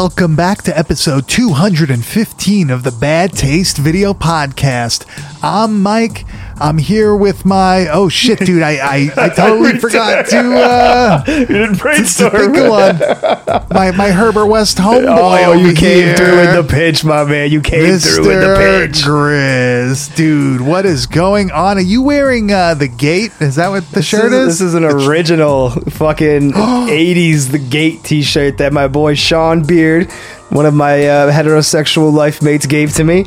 Welcome back to episode 215 of the Bad Taste Video Podcast. I'm Mike. I'm here with my oh shit, dude! I I, I totally forgot to uh, You didn't to brainstorm. think of one. My my Herbert West homeboy. Oh, you came here. through with the pitch, my man. You came through with the pitch. Grizz, dude, what is going on? Are you wearing uh, the gate? Is that what the This shirt is, is? this is an original fucking 80s The Gate t shirt that my boy Sean Beard, one of my uh, heterosexual life mates, gave to me.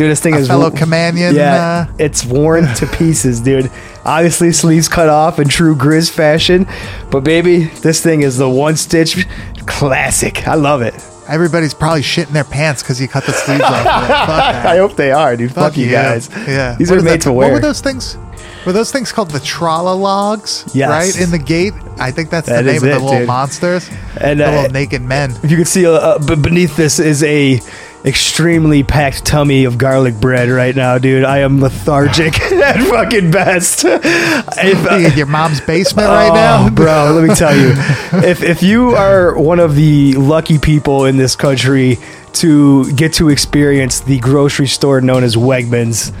Dude, this thing A is fellow Kamanian, Yeah, uh, it's worn to pieces, dude. Obviously, sleeves cut off in true Grizz fashion, but baby, this thing is the one stitch classic. I love it. Everybody's probably shitting their pants because you cut the sleeves off. Fuck that. I hope they are, dude. Fuck, you yeah. guys. Yeah. these What are made that- to wear. What were those things? Were those things called the Trala logs? Yes. Right? In the gate? I think that's That the name of the little dude. monsters. And, the uh, little naked men. If you can see uh, uh, beneath this is a extremely packed tummy of garlic bread right now, dude. I am lethargic at fucking best. If, uh, you in your mom's basement right Oh, now? bro. Let me tell you, if if you are one of the lucky people in this country to get to experience the grocery store known as Wegmans,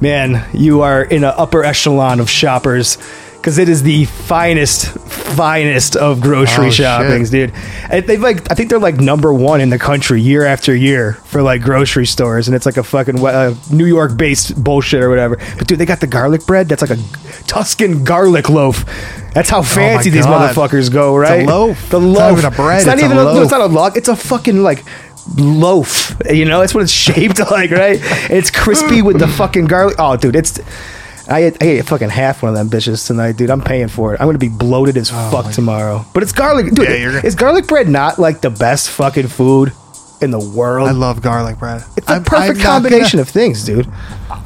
man, you are in an upper echelon of shoppers. Because it is the finest, finest of grocery Oh, shit. shoppings, dude. And they've like, I think they're like number one in the country year after year for like grocery stores, and it's like a fucking uh, New York based bullshit or whatever. But dude, they got the garlic bread. That's like a Tuscan garlic loaf. That's how fancy these Oh God. motherfuckers go, It's a right? loaf. The It's not loaf. even a bread, It's not it's a even. it's loaf. not a log. It's a fucking like loaf. You know, it's what it's shaped like, right? It's crispy with the fucking garlic. Oh, dude, it's. I ate, I ate fucking half one of them bitches tonight, dude. I'm paying for it. I'm gonna be bloated as oh fuck tomorrow. But it's garlic, dude. Oh, Yeah, you're is garlic bread not like the best fucking food in the world? I love garlic bread. it's a I'm- perfect I'm combination gonna- of things, dude.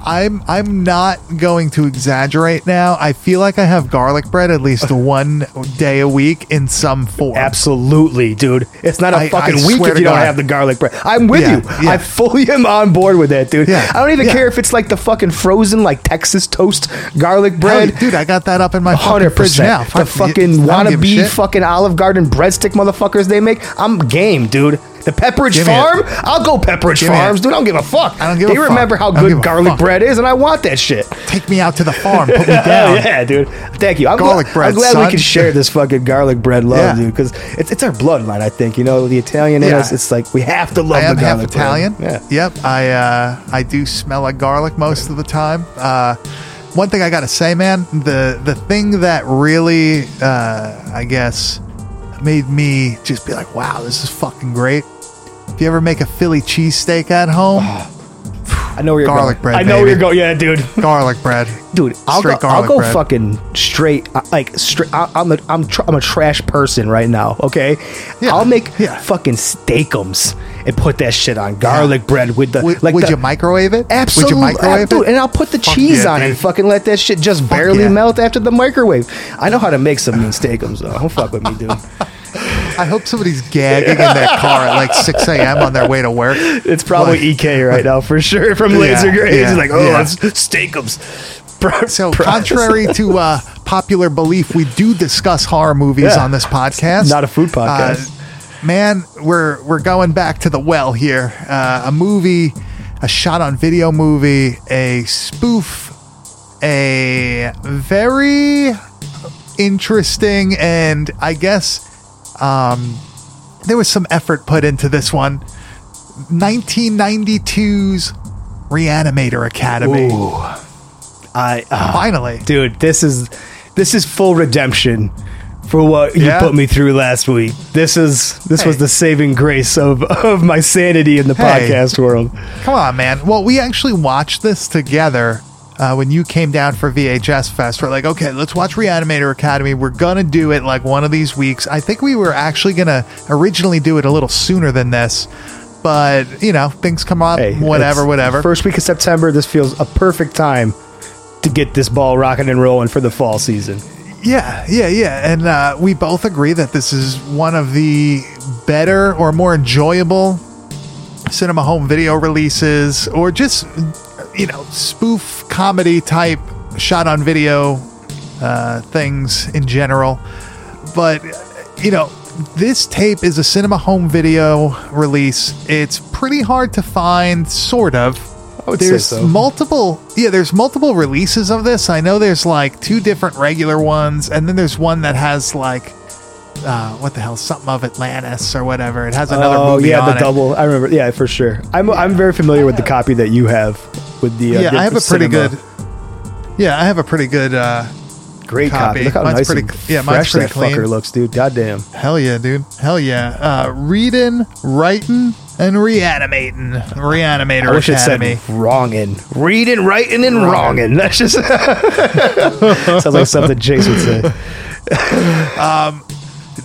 I'm I'm not going to exaggerate now. I feel like I have garlic bread at least one day a week in some form. Absolutely, dude. It's not a I- fucking I week if you don't have the garlic bread. I'm with Yeah, you. yeah. I fully am on board with that, dude. Yeah, I don't even care if it's like the fucking frozen, like Texas toast garlic bread. dude, I got that up in my fucking Hundred fridge now. percent. The fucking I don't give a wannabe fucking Olive Garden breadstick motherfuckers they make. I'm game, dude. Pepperidge Give me Farm, it. I'll go Pepperidge Give me Farms, it. dude. I don't give a fuck. I don't give they a fuck. You remember how I don't give good a garlic fuck. bread is, and I want that shit. Take me out to the farm. Put me down. yeah, dude. Thank you. I'm Garlic glad, bread, I'm glad son. we can share this fucking garlic bread love, Yeah. dude, because it's, it's our bloodline. I think you know the Italian in Yeah. us. It's like we have to love I am the half garlic Italian. bread. Yeah. Yep. I uh, I do smell like garlic most of the time. Uh, one thing I gotta say, man, the the thing that really, uh, I guess, made me just be like, wow, this is fucking great. If you ever make a Philly cheesesteak at home, I know where you're Garlic going. bread, I know where you're going. Yeah, dude. garlic bread, Dude, I'll go, Straight I'll garlic go bread. fucking straight, uh, like straight. I, I'm a, I'm, tr- I'm a trash person right now. Okay, Yeah, I'll make yeah. fucking steakums and put that shit on garlic bread with the Would, like. would the, you microwave it? Absolutely, Would you microwave dude, it? and I'll put the Fuck cheese yeah, on it dude. and fucking let that shit just barely yeah. melt after the microwave. I know how to make some mean steakums though. Don't fuck with me, dude. I hope somebody's gagging in their car at like 6 a.m. on their way to work. It's probably Like- EK right now for sure from Yeah, Laser Graves. yeah, He's like, oh, yeah. it's steakums. Pro- So, contrary to uh, popular belief, we do discuss horror movies Yeah. on this podcast. Not a food podcast. Uh, man, we're we're going back to the well here. Uh, a movie, a shot on video movie, a spoof, a very interesting and I guess um, there was some effort put into this one. 1992's Reanimator Academy. Ooh. I ah. Finally. dude this is this is full redemption for what you Yeah? put me through last week this is this was the saving grace of of my sanity in the Hey. podcast world Come on, man. Well, we actually watched this together uh, when you came down for VHS Fest. We're like, okay, let's watch Reanimator Academy. We're gonna do it like one of these weeks. I think we were actually gonna originally do it a little sooner than this, but you know things come up, Hey, whatever, whatever. First week of September, this feels a perfect time to get this ball rocking and rolling for the fall season. Yeah, yeah, yeah. And uh, we both agree that this is one of the better or more enjoyable cinema home video releases or just, you know, spoof comedy type shot on video uh, things in general. But, you know, this tape is a cinema home video release. It's pretty hard to find, sort of. I would say there's so. multiple yeah there's multiple releases of this i know there's like two different regular ones and then there's one that has like uh what the hell something of atlantis or whatever it has another oh movie yeah, on the it. double. I remember. Yeah, for sure. I'm I'm very familiar with the copy that you have with the. Uh, yeah the i have a pretty cinema. good yeah i have a pretty good uh great copy. copy. Look how Mine's nice pretty- and yeah, mine's fresh pretty that clean. fucker looks, dude. Goddamn. hell yeah dude hell yeah uh reading writing and reanimating reanimator I wish it said academy wrongin'. Reading, writing, and wrongin'. That's just sounds like something Jace would say.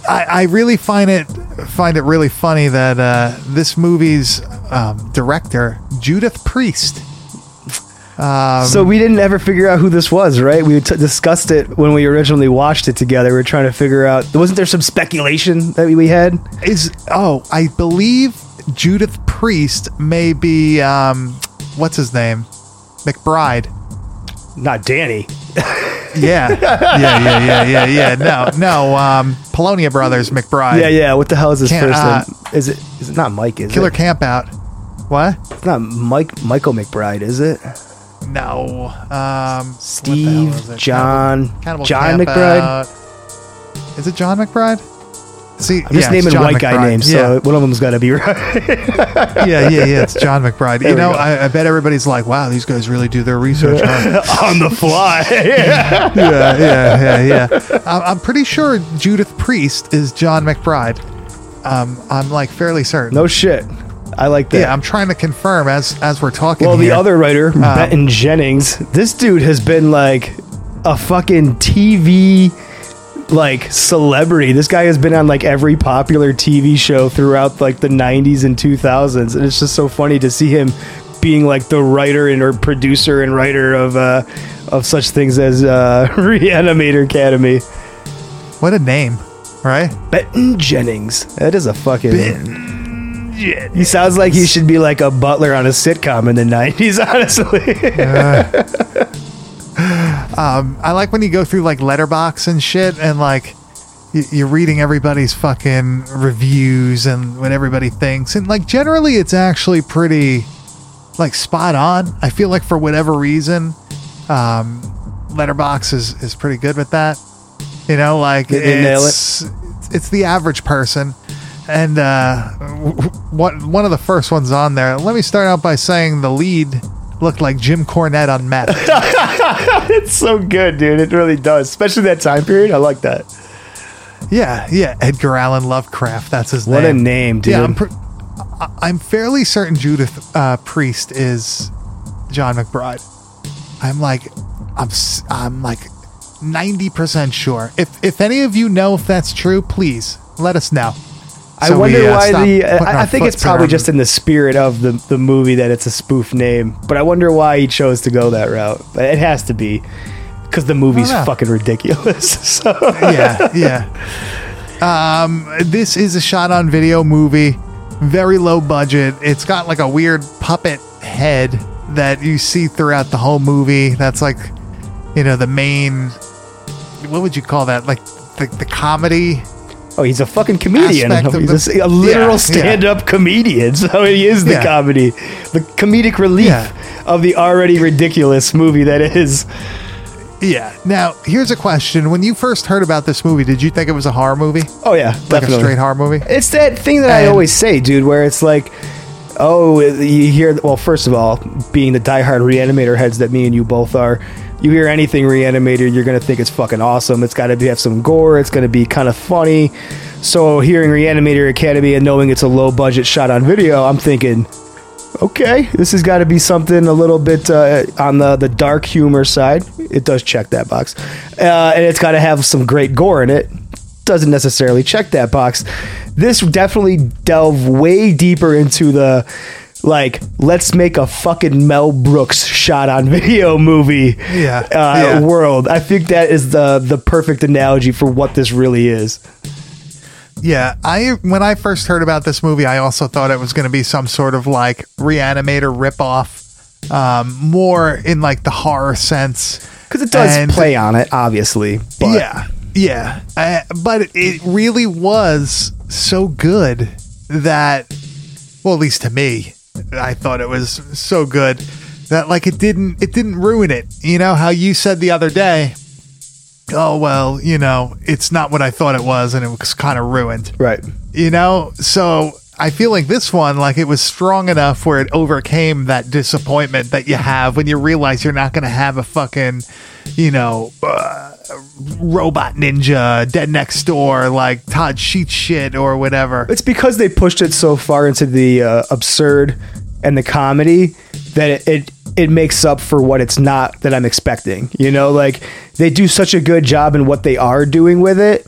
I, I really find it find it really funny that uh, this movie's um, director Judith Priest. Um, so we didn't ever figure out who this was, right? We t- discussed it when we originally watched it together. We were trying to figure out. Wasn't there some speculation that we had? is oh I believe Judith Priest may be um, what's his name McBride. Not Danny. Yeah, yeah, yeah, yeah, yeah, yeah. No, no. Um, Polonia Brothers McBride. Yeah, yeah. What the hell is this Can't- first uh. Is it? Is it not Mike? Is Killer it? Camp Out. What? It's not Mike. Michael McBride, is it? No. Um, what the hell Steve, is it? John, Cannibal Jon McBride. Is it Jon McBride? See, I'm just yeah, naming white guy McBride. names, so one of them's got to be right. Yeah, yeah, yeah, yeah. It's Jon McBride. There you know. I, I bet everybody's like, "Wow, these guys really do their research." Huh? on the fly. yeah, yeah, yeah, yeah. I'm, I'm pretty sure Judith Priest is Jon McBride. Um, I'm like fairly certain. no shit. I like that. Yeah, I'm trying to confirm as as we're talking. well, the other writer, Benton Jennings, this dude has been like a fucking TV like celebrity. This guy has been on like every popular TV show throughout like the 90s and 2000s, and it's just so funny to see him being like the writer and or producer and writer of uh of such things as uh Reanimator Academy. what a name, right? Benton Jennings. That is a fucking. He sounds like he should be like a butler on a sitcom in the 90s, honestly. Um, I like when you go through like Letterboxd and shit, and like you're reading everybody's fucking reviews and what everybody thinks, and like generally it's actually pretty like spot on. I feel like for whatever reason, um, Letterboxd is is pretty good with that. You know, like nail it. it's it's the average person. And uh, w- w- one one of the first ones on there. Let me start out by saying the lead looked like Jim Cornette on meth. it's so good, dude. It really does. Especially that time period. I like that. Yeah, yeah, Edgar Allan Lovecraft. That's his What a name. name, dude. Yeah, I'm, pr- I- I'm fairly certain Judith uh, Priest is Jon McBride. I'm like, I'm, I'm like, ninety percent sure. If if any of you know if that's true, please let us know. I So we, wonder uh, why the. putting I, I think it's probably around- just in the spirit of the, the movie that it's a spoof name. But I wonder why he chose to go that route. But It has to be because the movie's fucking ridiculous. so yeah, yeah. Um, this is a shot on video movie, very low budget. It's got like a weird puppet head that you see throughout the whole movie. That's like, you know, the main. What would you call that? Like the, the comedy. Oh, he's a fucking comedian. He's the- a, a literal Yeah, yeah. stand-up comedian. So he is the Yeah. comedy, the comedic relief Yeah. of the already ridiculous movie that is. Yeah. Now, here's a question: When you first heard about this movie, did you think it was a horror movie, Oh yeah, like definitely. a straight horror movie? It's that thing that I always say, dude, where it's like, oh, you hear. Well, first of all, being the diehard reanimator heads that me and you both are, you hear anything reanimated, you're gonna think it's fucking awesome. It's got to have some gore. It's gonna be kind of funny. So hearing Reanimator Academy and knowing it's a low budget shot on video, I'm thinking, okay, this has got to be something a little bit uh, on the the dark humor side. It does check that box, uh, and it's got to have some great gore in it. doesn't necessarily check that box. This definitely delve way deeper into the like let's make a fucking Mel Brooks shot on video movie Yeah, uh, yeah. world. I think that is the the perfect analogy for what this really is. Yeah, I when I first heard about this movie, I also thought it was going to be some sort of like reanimator ripoff, um, more in like the horror sense. Because it does And- play on it, obviously. But yeah, yeah, uh, but it really was so good that, well, at least to me, I thought it was so good that like it didn't it didn't ruin it. You know how you said the other day. Oh well, you know it's not what I thought it was, and it was kind of ruined Right. you know so i feel like this one like it was strong enough where it overcame that disappointment that you have when you realize you're not going to have a fucking you know uh, robot ninja dead next door like todd sheet shit or whatever It's because they pushed it so far into the uh, absurd and the comedy that it, it it makes up for what it's not that I'm expecting. You know, like they do such a good job in what they are doing with it.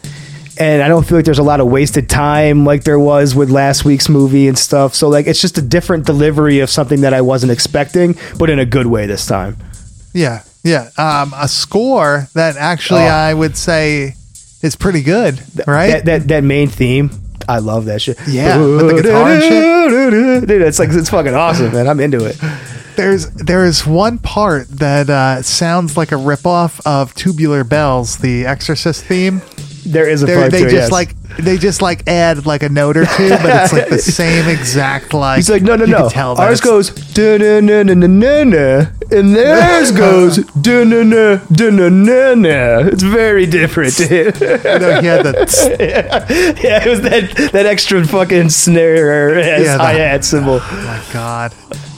And I don't feel like there's a lot of wasted time like there was with last week's movie and stuff. So like it's just a different delivery of something that I wasn't expecting, but in a good way this time. yeah yeah um a score that actually Oh. i would say is pretty good right That that, that main theme, I love that shit. Yeah, with the guitar and shit. Dude, it's like it's fucking awesome, man. I'm into it. There's there is one part that uh, sounds like a ripoff of Tubular Bells, the Exorcist theme. There is a They're, they to it, just yes. like they just like add like a note or two, but it's like the same exact like. He's like, no, no, you can no. tell that Ours it's- goes da na na na na na na, and theirs goes da na na da na na na. It's very different. Know, he had the yeah, it was that that extra fucking snare as Yeah, hi hat cymbal. oh my god,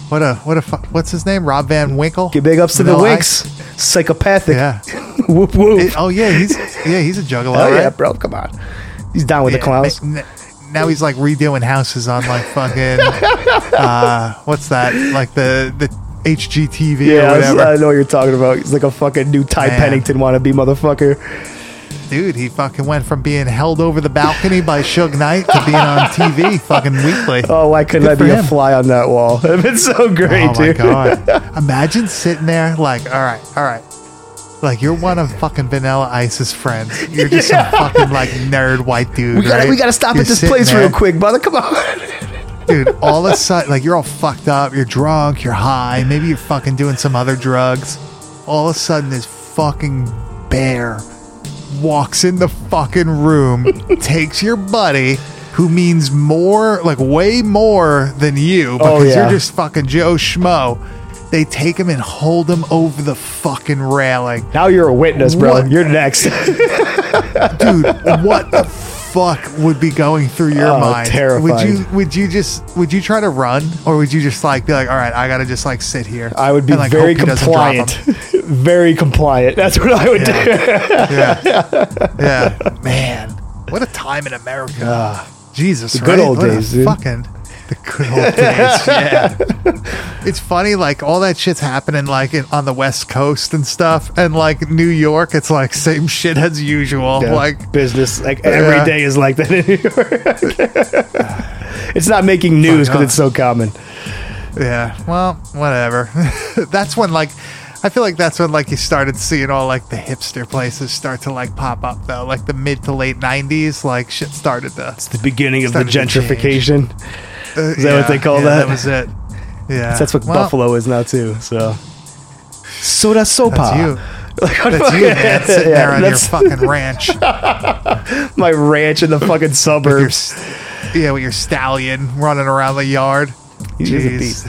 what a what a fu- what's his name? Rob Van Winkle. Get big ups to the Vanilla Winks. Psychopathic. Yeah. Whoop whoop. It- oh yeah, he's yeah he's a juggalo. oh yeah, right? bro. Come on. He's down with the Yeah, clowns. ma- n- Now he's like redoing houses on like fucking uh what's that like the the HGTV Yeah, or whatever. I know what you're talking about. He's like a fucking new Ty Man. Pennington wannabe motherfucker. Dude, he fucking went from being held over the balcony by Suge Knight to being on TV fucking weekly. Oh, why couldn't Good I be him. a fly on that wall? Been so great, Oh my dude. god! Imagine sitting there like, all right, all right, like you're one of fucking Vanilla Ice's friends. You're just some fucking like nerd white dude. We gotta, right? we gotta stop You're at this place there, real quick, brother. Come on. dude. All of a sudden, like you're all fucked up. You're drunk. You're high. Maybe you're fucking doing some other drugs. All of a sudden, this fucking bear walks in the fucking room, takes your buddy. Who means more, like way more than you, because Oh, yeah. you're just fucking Joe Schmo. They take him and hold him over the fucking railing. Now you're a witness, bro. What? You're next. dude, what the fuck would be going through your Oh, mind? Would you would you just would you try to run or would you just like be like, all right, I gotta just like sit here? I would be and, like, very hope he doesn't drop compliant. very compliant. That's what I would do. Yeah, yeah, man, what a time in America. Jesus, Ah. good right? old What days, dude. Fucking the good old days. Yeah, it's funny. Like all that shit's happening like in, on the West Coast and stuff, and like New York, it's like same shit as usual. Yeah. Like business, like every Yeah. day is like that in New York. it's not making news because it's so common. Yeah, well, whatever. that's when like I feel like that's when like you started seeing all like the hipster places start to like pop up though, like the mid to late '90s, like shit started to. It's the beginning of the gentrification. Uh, Is that what they call yeah, that? That was it. Yeah, That's what Well, Buffalo is now too. So, SoDoSoPa. That's you. Like, That's you, man, sitting Yeah, there on your fucking ranch. my ranch in the fucking with your, suburbs. yeah, with your stallion running around the yard. He is a Jeez. beast.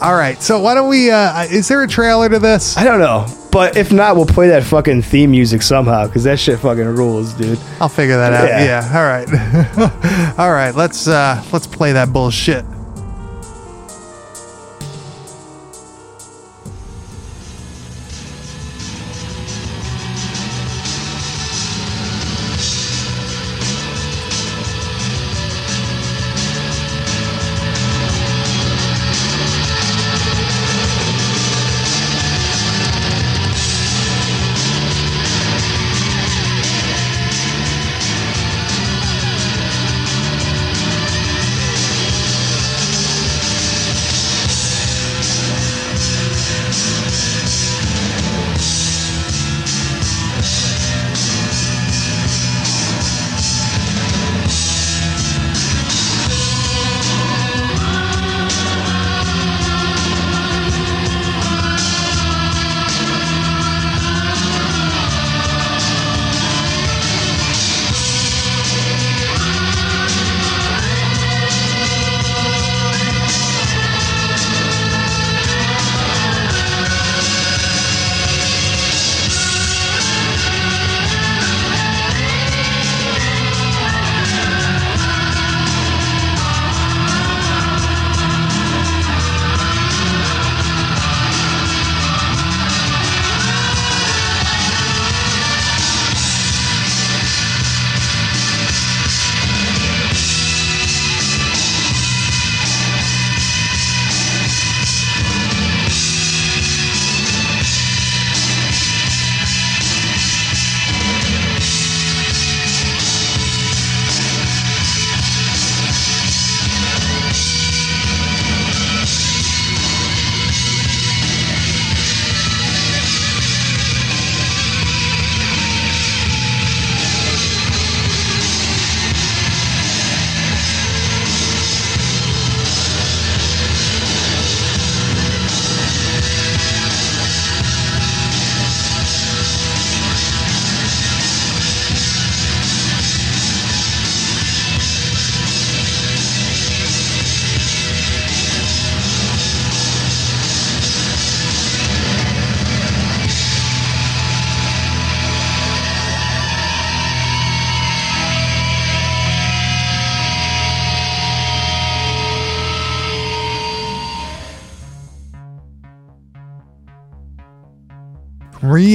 All right, so why don't we? uh Is there a trailer to this? I don't know, but if not, we'll play that fucking theme music somehow because that shit fucking rules, dude. I'll figure that out. Yeah. Yeah. All right. All right. Let's uh let's play that bullshit.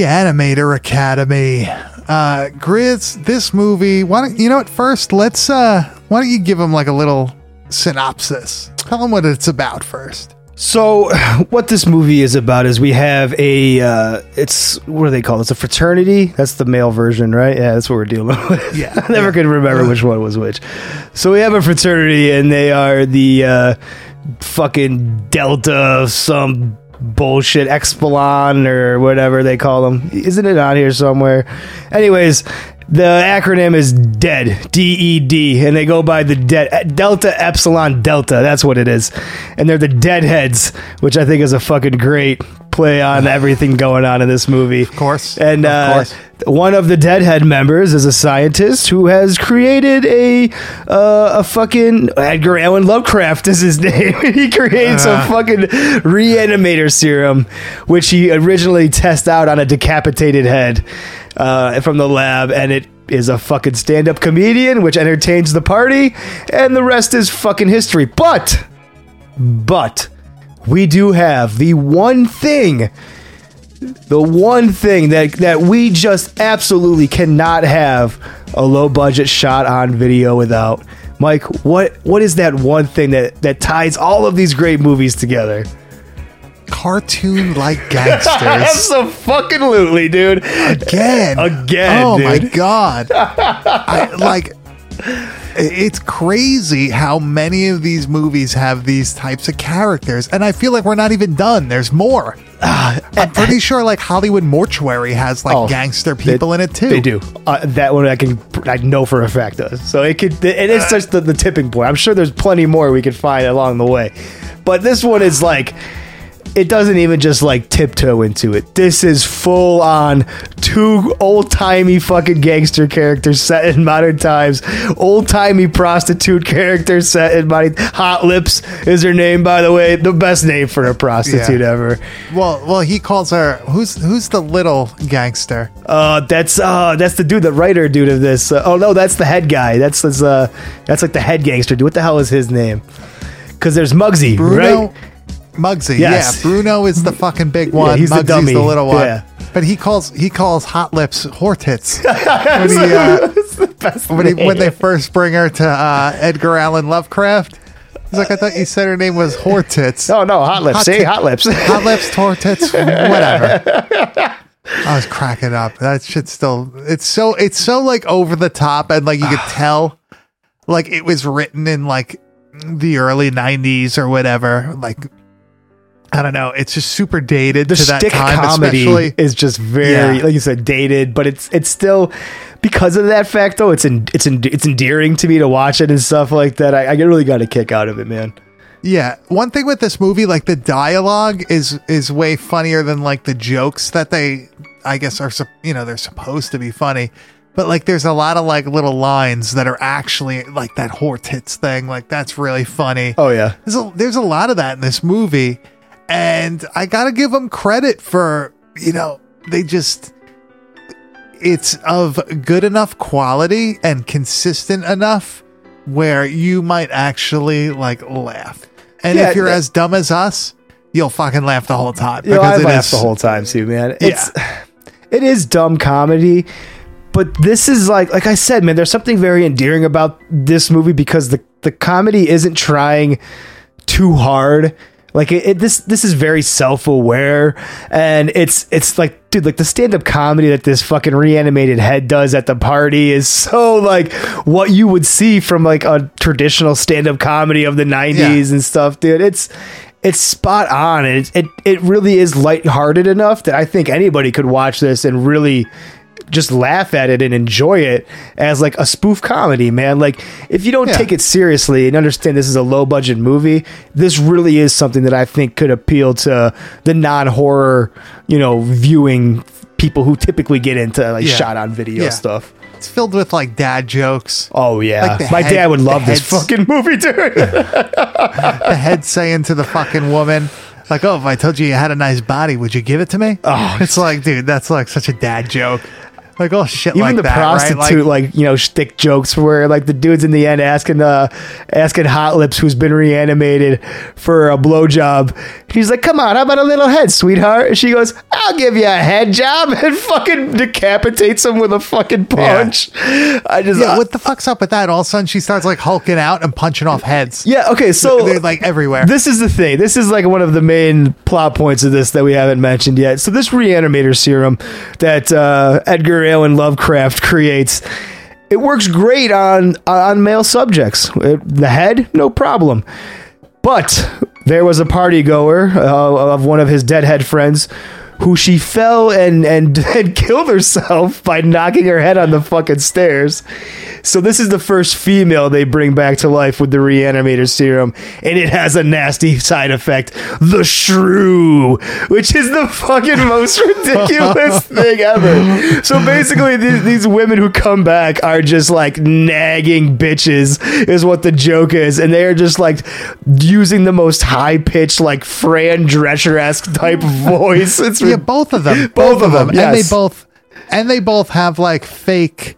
Reanimator Academy. Uh, Grizz, this movie. Why don't you know what? First, let's. uh Why don't you give them like a little synopsis? Tell them what it's about first. So, what this movie is about is we have a, uh, it's, what do they call it? It's a fraternity. That's the male version, right? Yeah, that's what we're dealing with. Yeah. I never could remember which one was which. So, we have a fraternity, and they are the uh, fucking Delta, some bullshit, Expelon, or whatever they call them. Isn't it on here somewhere? Anyways, the acronym is DEAD, D E D, and they go by the Dead Delta Epsilon Delta. That's what it is, and they're the Deadheads, which I think is a fucking great play on everything going on in this movie. Of course. and Of uh, course. one of the Deadhead members is a scientist who has created a uh, a fucking Edgar Allan Lovecraft is his name. he creates a fucking reanimator serum, which he originally tests out on a decapitated head uh, from the lab, and it is a fucking stand up comedian which entertains the party, and the rest is fucking history. But, but. We do have the one thing the one thing that that we just absolutely cannot have a low budget shot on video without. Mike, what what is that one thing that that ties all of these great movies together? Cartoon like gangsters. Absolutely, dude. Again. Again, Oh my god. I, like it's crazy how many of these movies have these types of characters and I feel like we're not even done. There's more. I'm pretty sure like Hollywood Mortuary has like Oh, gangster people in it too. They do. Uh, that one I can I know for a fact does. So it could it is just the, the tipping point. I'm sure there's plenty more we could find along the way. But this one is like it doesn't even just like tiptoe into it. This is full on two old timey fucking gangster characters set in modern times. Old timey prostitute characters set in modern. Hot Lips is her name, by the way. The best name for a prostitute Yeah. ever. Well, well, he calls her who's who's the little gangster? Uh, that's uh, that's the dude, the writer dude of this. Uh, oh no, that's the head guy. That's that's uh, that's like the head gangster dude. What the hell is his name? Because there's Muggsy, Bruno right? Muggsy. Yes. Yeah, Bruno is the fucking big one. he's the Muggsy's dummy. little one. Yeah. But he calls he calls Hot Lips Hortits when he, uh, when, he, when they first bring her to uh, Edgar Allan Lovecraft. He's like, I thought you said her name was Hortits. Oh no, Hot Lips. Hot Say Ti- Hot Lips. Hot Lips, Hortits, whatever. I was cracking up. That shit still. It's so. It's so like over the top, and like you could tell, like it was written in like the early '90s or whatever. Like I don't know. It's just super dated the to stick time, comedy especially. is just very, Yeah. like you said, dated. But it's it's still because of that fact though. It's en- it's en- it's endearing to me to watch it and stuff like that. I, I really got a kick out of it, man. Yeah, one thing with this movie, like the dialogue is is way funnier than like the jokes that they, I guess, are you know they're supposed to be funny, but like there's a lot of like little lines that are actually like that whore tits thing, like that's really funny. Oh yeah, There's a, there's a lot of that in this movie, and I gotta give them credit for you know they just it's of good enough quality and consistent enough where you might actually like laugh. And Yeah, if you're that- as dumb as us, you'll fucking laugh the whole time. you know, I it laughed is- the whole time too, man. It's it is dumb comedy, but this is like like I said, man. There's something very endearing about this movie because the the comedy isn't trying too hard. Like it, it this this is very self aware, and it's it's like dude, like the stand up comedy that this fucking reanimated head does at the party is so like what you would see from like a traditional stand up comedy of the '90s Yeah. and stuff, dude. It's it's spot on, and it, it it really is lighthearted enough that I think anybody could watch this and really just laugh at it and enjoy it as like a spoof comedy, man. Like if you don't Yeah. take it seriously and understand this is a low budget movie, this really is something that I think could appeal to the non horror, you know, viewing people who typically get into like Yeah. shot on video Yeah. stuff. It's filled with like dad jokes. Oh yeah, Like my head- dad would love this fucking movie, dude. The head saying to the fucking woman, like, "Oh, if I told you you had a nice body, would you give it to me?" Oh, it's like, dude, that's like such a dad joke. Like oh shit Even like the that, prostitute, right? like, you know, shtick jokes where like the dude's in the end asking uh asking Hot Lips who's been reanimated for a blowjob. He's like, Come on, how about a little head, sweetheart? And she goes, I'll give you a head job and fucking decapitates him with a fucking punch. I just yeah, uh, what the fuck's up with that? All of a sudden, she starts like hulking out and punching off heads. Yeah, okay, so They're like everywhere. This is the thing. This is like one of the main plot points of this that we haven't mentioned yet. So this reanimator serum that uh, Edgar Allan Lovecraft creates, it works great on on male subjects. The head, no problem. But there was a party goer uh, of one of his deadhead friends who she fell and, and and killed herself by knocking her head on the fucking stairs. So this is the first female they bring back to life with the reanimator serum, and it has a nasty side effect: the shrew, which is the fucking most ridiculous thing ever. So basically, these, these women who come back are just like nagging bitches, is what the joke is, and they are just like using the most high pitched, like Fran Drescher esque type voice. It's yeah, both of them. Both of them, and yes. they both and they both have like fake,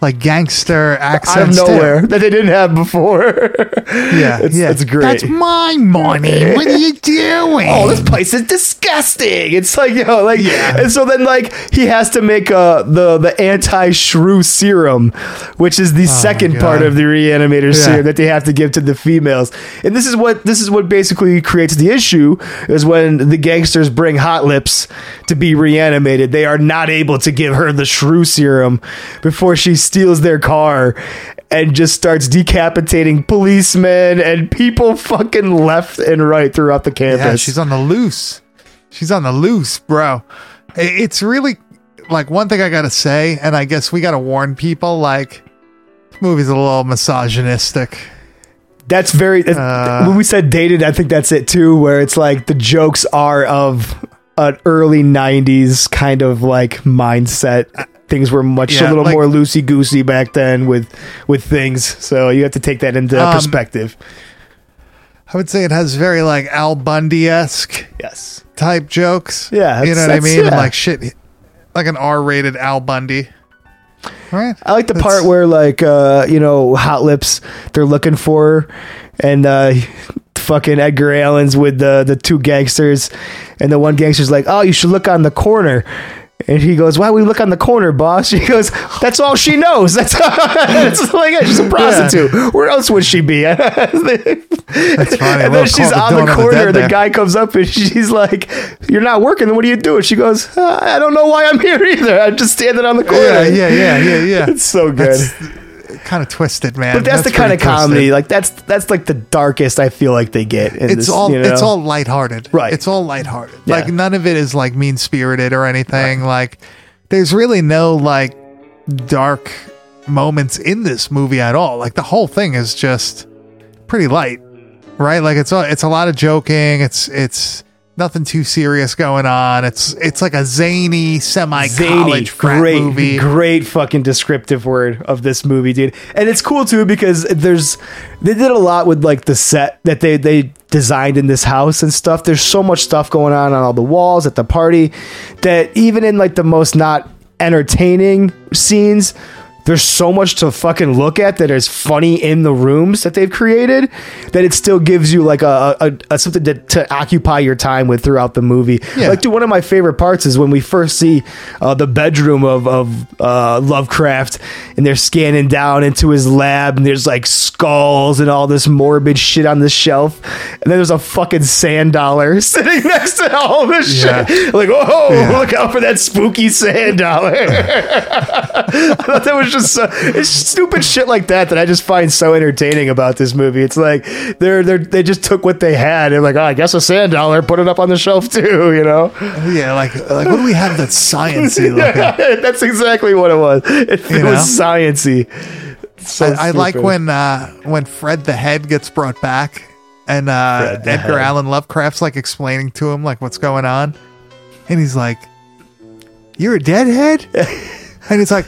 like gangster out of accents. too. nowhere that they didn't have before. Yeah, It's- yeah, it's great. That's my money. What are you doing? oh, this place is disgusting. It's like, you know, like, Yeah. and so then, like, he has to make uh, the the anti shrew serum, which is the second part of the reanimator Yeah. serum that they have to give to the females. And this is what this is what basically creates the issue is when the gangsters bring Hot Lips to be reanimated, they are not able to give her the shrew serum before she steals their car. And just starts decapitating policemen and people fucking left and right throughout the campus. Yeah, she's on the loose. She's on the loose, bro. It's really like one thing I gotta say, and I guess we gotta warn people. Like, this movie's a little misogynistic. That's very. that's- Uh, when we said dated, I think that's it too. Where it's like the jokes are of an early '90s kind of like mindset. Things were much a little like- more loosey goosey back then with with things. So you have to take that into Um, perspective. I would say it has very like Al Bundy esque Yes. type jokes. Yeah, you know what I mean. Yeah. like shit, like an R rated Al Bundy. Right. I like the That's- part where like uh you know Hot Lips they're looking for her and uh fucking Edgar Allen's with the the two gangsters and the one gangster's like oh you should look on the corner and he goes why we look on the corner boss? She goes that's all she knows. That's, that's like yeah, she's a prostitute. Where else would she be? That's funny. And then she's on the the corner and the guy comes up and she's like you're not working. Then what do you do and she goes uh, I don't know why I'm here either. I'm just standing on the corner. Yeah, yeah, yeah, yeah, yeah. it's so good. Kind of twisted, man. but that's, the kind of twisted. comedy. Like that's that's like the darkest I feel like they get. in it's this, all you know? it's all lighthearted. Right. It's all lighthearted. Yeah. Like none of it is like mean spirited or anything. Like there's really no like dark moments in this movie at all. Like the whole thing is just pretty light. Right? Like it's a, it's a lot of joking. It's it's nothing too serious going on. It's it's like a zany semi zany, college great, movie. great fucking descriptive word of this movie, dude. And it's cool too because there's they did a lot with like the set that they they designed in this house and stuff. There's so much stuff going on on all the walls at the party that even in like the most not entertaining scenes. There's so much to fucking look at that is funny in the rooms that they've created that it still gives you like a, a, a something to, to occupy your time with throughout the movie. Yeah. Like, dude, one of my favorite parts is when we first see uh, the bedroom of, of uh, Lovecraft and they're scanning down into his lab and there's like skulls and all this morbid shit on the shelf. And then there's a fucking sand dollar sitting next to all this Yeah. shit. Like, oh, Yeah. look out for that spooky sand dollar. I thought that was just so, it's stupid shit like that that I just find so entertaining about this movie. It's like they're they they just took what they had and like, oh, I guess a sand dollar, put it up on the shelf too, you know. yeah, like like what do we have that's sciencey looking? That's exactly what it was. It, it was sciency. So I, I like when uh, when Fred the Head gets brought back, and uh, Edgar. Allan Lovecraft's like explaining to him like what's going on, and he's like, "You're a deadhead," and he's like.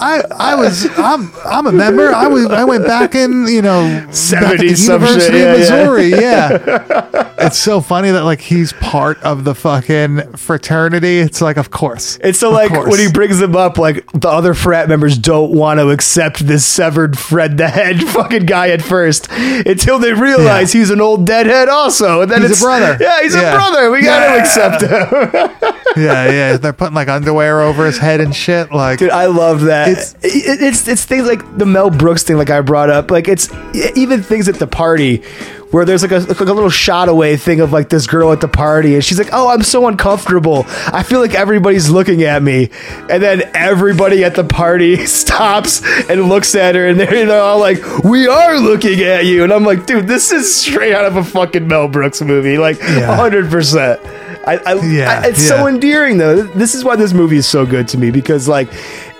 I, I was I'm I'm a member. I was I went back in you know back at the 70s some shit. University Yeah, of yeah. Missouri. Yeah, it's so funny that like he's part of the fucking fraternity. It's like, of course. It's so like course. when he brings them up, like the other frat members don't want to accept this severed Fred the Head fucking guy at first until they realize he's an old deadhead also. And then He's a brother. Yeah, he's Yeah. a brother. We gotta Yeah. accept him. yeah, yeah. They're putting like underwear over his head and shit. Like, Dude, I love that. It's- It's, it's it's things like the Mel Brooks thing, like I brought up. Like it's even things at the party where there's like a, like a little shot away thing of like this girl at the party, and she's like, "Oh, I'm so uncomfortable. I feel like everybody's looking at me." And then everybody at the party stops and looks at her, and they're, they're all like, "We are looking at you." And I'm like, "Dude, this is straight out of a fucking Mel Brooks movie, like Yeah. hundred percent." I, I, Yeah, I- it's so endearing though. This is why this movie is so good to me because like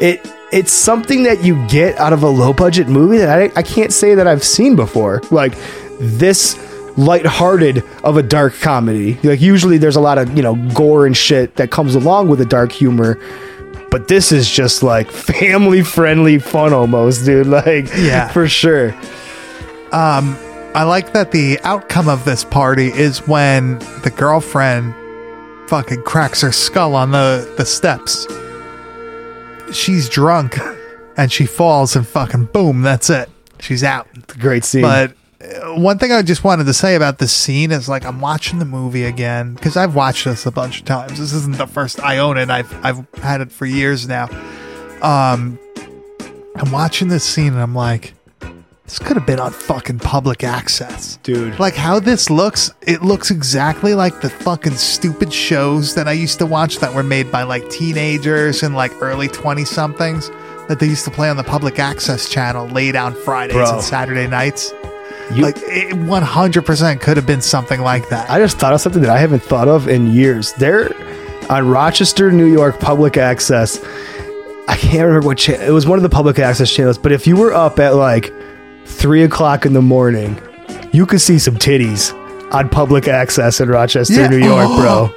it it's something that you get out of a low budget movie that I, I can't say that I've seen before. Like this lighthearted of a dark comedy. Like usually there's a lot of, you know, gore and shit that comes along with a dark humor. But this is just like family friendly fun almost, dude. Like Yeah. for sure. Um I like that the outcome of this party is when the girlfriend fucking cracks her skull on the, the steps. She's drunk and she falls and fucking boom, that's it. She's out. Great scene. But uh, one thing I just wanted to say about this scene is like I'm watching the movie again because I've watched this a bunch of times. This isn't the first I own it. I've I've had it for years now. Um, I'm watching this scene and I'm like, this could have been on fucking public access, Dude. Like how this looks, it looks exactly like the fucking stupid shows that I used to watch that were made by like teenagers and like early twenty somethings that they used to play on the public access channel late on Fridays Bro. and Saturday nights. You- like it 100% could have been something like that. I just thought of something that I haven't thought of in years. They're on Rochester, New York, public access. I can't remember what channel. It was one of the public access channels. But if you were up at like three o'clock in the morning, you could see some titties on public access in Rochester, Yeah. New York, bro.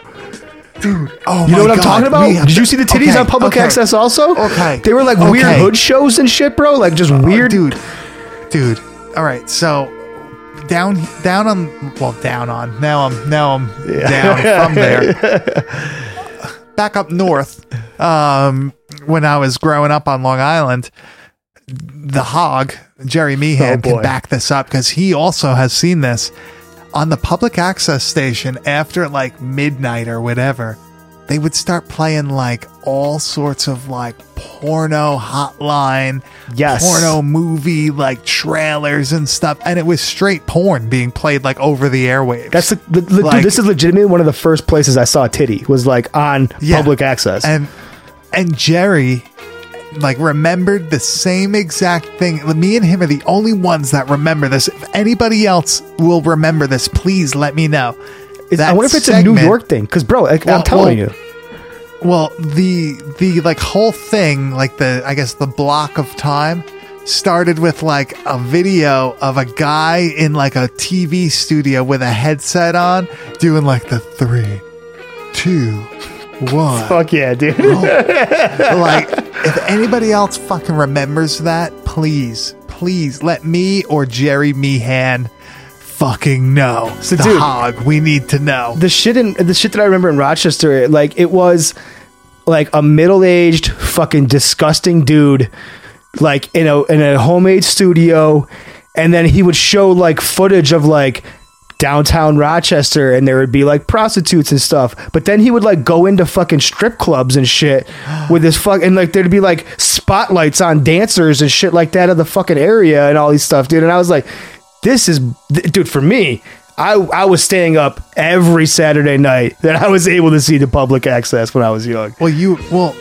Dude, oh You know what I'm talking about? Did you see the titties okay, on public okay, access also? Okay. They were like weird hood shows and shit, bro. Like just weird. Oh, dude dude all right so down down on well down on now i'm now i'm down from there back up north um when i was growing up on long island the hog jerry meehan Oh, can back this up because he also has seen this on the public access station after like midnight or whatever they would start playing like all sorts of like porno hotline Yes. porno movie like trailers and stuff and it was straight porn being played like over the airwaves That's the, the, the- Like- dude, this is legitimately one of the first places I saw titty was like on Yeah. public access. and and jerry like remembered the same exact thing me and him are the only ones that remember this if anybody else will remember this please let me know It's- I wonder if it's a New York thing. Because, bro, like, Well, I'm telling well, you. Well, the the like whole thing, like the I guess the block of time started with like a video of a guy in like a TV studio with a headset on doing like the three, two, one. Fuck yeah, dude. like if anybody else fucking remembers that, please, please let me or Jerry Meehan fucking know. So, the dude- hog, we need to know. the shit in the shit that I remember in Rochester, like it was like a middle aged, fucking disgusting dude, like in a in a homemade studio, and then he would show like footage of like downtown Rochester and there would be like prostitutes and stuff. But then he would like go into fucking strip clubs and shit with his fuck and like there'd be like spotlights on dancers and shit like that of the fucking area and all these stuff, dude. And I was like, this is th- dude for me. I I was staying up every Saturday night that I was able to see the public access when I was young. Well, you well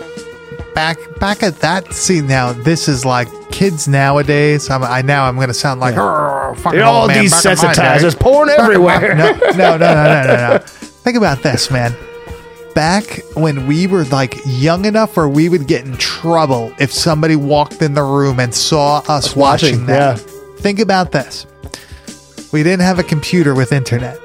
back back at that scene now. This is like kids nowadays. I'm, I now I'm going to sound like "Arr, fucking They're all man desensitized. day." There's porn Back in my- everywhere. No, no, no, no, no, no, no. Think about this, man. Back when we were like young enough where we would get in trouble if somebody walked in the room and saw us watching, watching, that. yeah. Think about this. We didn't have a computer with internet,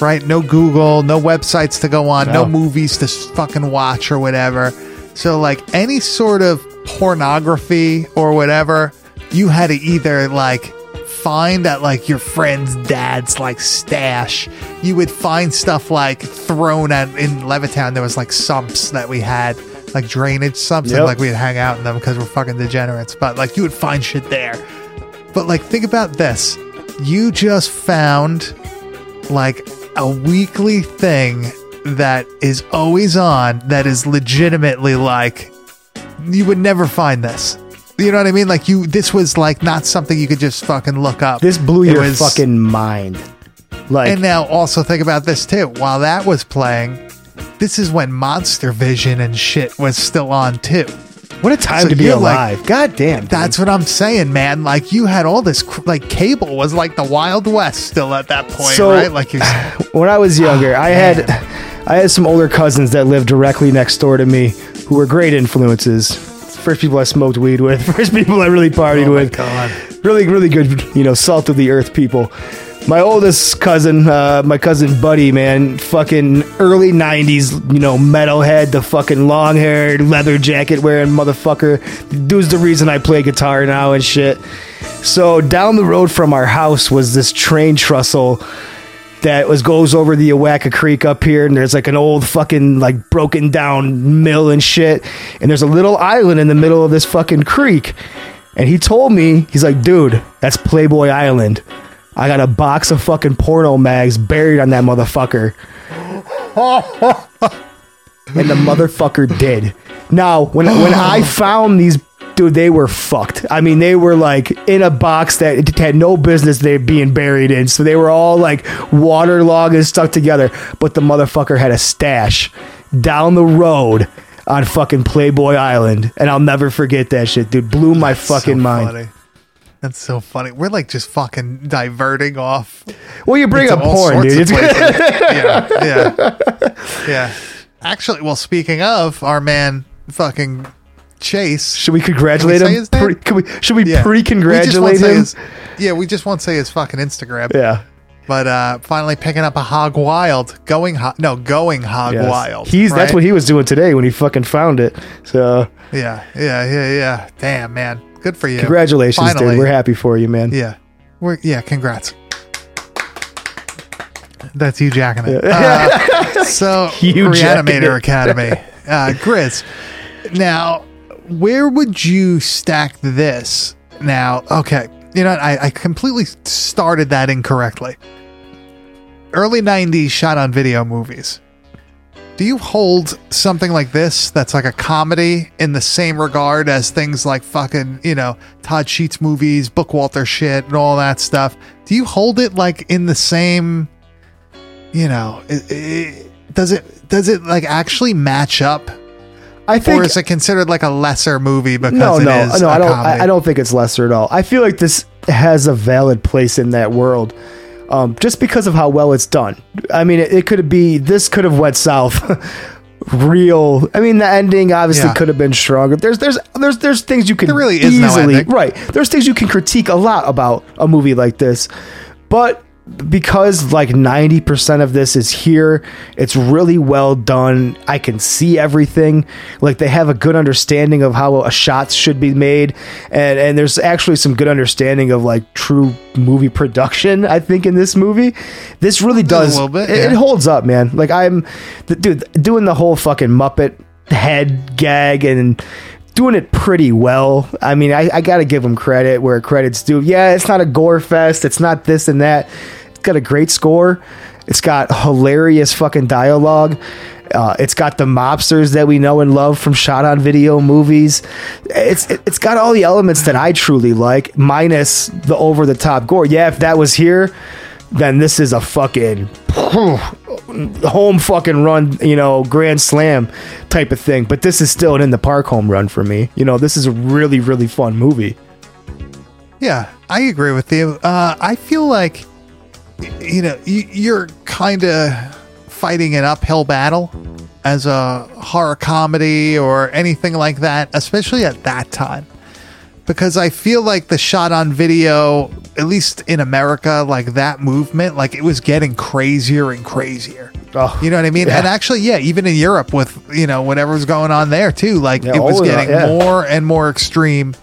right? No Google, no websites to go on, no, No. movies to fucking watch or whatever. So, like any sort of pornography or whatever, you had to either like find at like your friend's dad's like stash. You would find stuff like thrown at in Levittown. There was like sumps that we had, like drainage sumps, and like we'd hang out in them because we're fucking degenerates. But like you would find shit there. But like think about this: you just found like a weekly thing that is always on that is legitimately like you would never find this. You know what I mean? Like you, this was like not something you could just fucking look up. This blew It your was- fucking mind. Like And now also think about this too. While that was playing, this is when Monster Vision and shit was still on too. what a time so to be you're like- alive. God damn. dude. That's what I'm saying, man. Like you had all this, cr- like cable was like the Wild West still at that point, So- right? Like you, when I was younger, I had I had some older cousins that lived directly next door to me who were great influences. First people I smoked weed with, first people I really partied Oh with. God. Really, really good, you know, salt of the earth people. My oldest cousin, uh, my cousin Buddy, man, fucking early '90s, you know, metalhead, the fucking long-haired, leather jacket wearing motherfucker. Dude's the reason I play guitar now and shit. So down the road from our house was this train trestle that was goes over the Oatka Creek up here, and there's like an old fucking like broken down mill and shit, and there's a little island in the middle of this fucking creek. And he told me, he's like, dude, that's Playboy Island. I got a box of fucking porno mags buried on that motherfucker. and the motherfucker did. Now, when when I found these, dude, they were fucked. I mean, they were like in a box that had no business they being buried in. So they were all like waterlogged and stuck together. But the motherfucker had a stash down the road on fucking Playboy Island, and I'll never forget that shit, dude. Blew my fucking so mind. Funny. That's so funny. We're like just fucking diverting off. Well, you bring up porn, dude. of It's- places. yeah, yeah, yeah. Actually, well, speaking of our man, fucking Chase. should we congratulate Can we him? Pre- can we, should we Yeah. We just won't pre-congratulate him? His, yeah, we just won't say his fucking Instagram. yeah. But uh finally picking up a hog wild, going ho- no, going hog Yes. wild. He's that's what he was doing today when he fucking found it. So Yeah, yeah, yeah, yeah. Damn, man, good for you. congratulations, Finally. dude. We're happy for you, man. Yeah. We're yeah, congrats. That's you jacking it. Uh, so You Reanimator it. Academy. Uh Grizz. Now, where would you stack this? Now, okay. You know. I, I completely started that incorrectly. Early 90s shot on video movies. Do you hold something like this that's like a comedy in the same regard as things like fucking, you know, Todd Sheets movies, Bookwalter shit, and all that stuff? Do you hold it like in the same, you know, i i does it does it like actually match up, I think or is it considered like a lesser movie because no, it no, is no. I don't. comedy? I, don't think it's lesser at all. I feel like this has a valid place in that world, um, just because of how well it's done. I mean, it, it could be. This could have went south. Real. I mean, the ending obviously Yeah. could have been stronger. There's, there's, there's, there's things you can There really is no easily ending. right. There's things you can critique a lot about a movie like this, but because like 90% of this is here it's really well done. I can see everything. Like they have a good understanding of how a shots should be made. And and there's actually some good understanding of like true movie production i think in this movie. This really does little bit, it, it holds up man. Like i'm the, dude doing the whole fucking muppet head gag and doing it pretty well. I mean, I, I got to give him credit where credit's due. Yeah, it's not a gore fest. It's not this and that. It's got a great score. It's got hilarious fucking dialogue. Uh, it's got the mobsters that we know and love from shot on video movies. It's it, it's got all the elements that I truly like, minus the over the top gore. Yeah, if that was here, then this is a fucking home fucking run, you know, grand slam type of thing. But this is still an in the park home run for me. You know, this is a really, really fun movie. Yeah, I agree with you. Uh, I feel like, you know, you're kind of fighting an uphill battle as a horror comedy or anything like that, especially at that time. Because I feel like the shot on video, at least in America, like that movement, like it was getting crazier and crazier. Oh, You know what I mean? yeah. And actually, yeah, even in Europe with, you know, whatever's going on there too, like Yeah, it was oh, getting that, yeah. more and more extreme.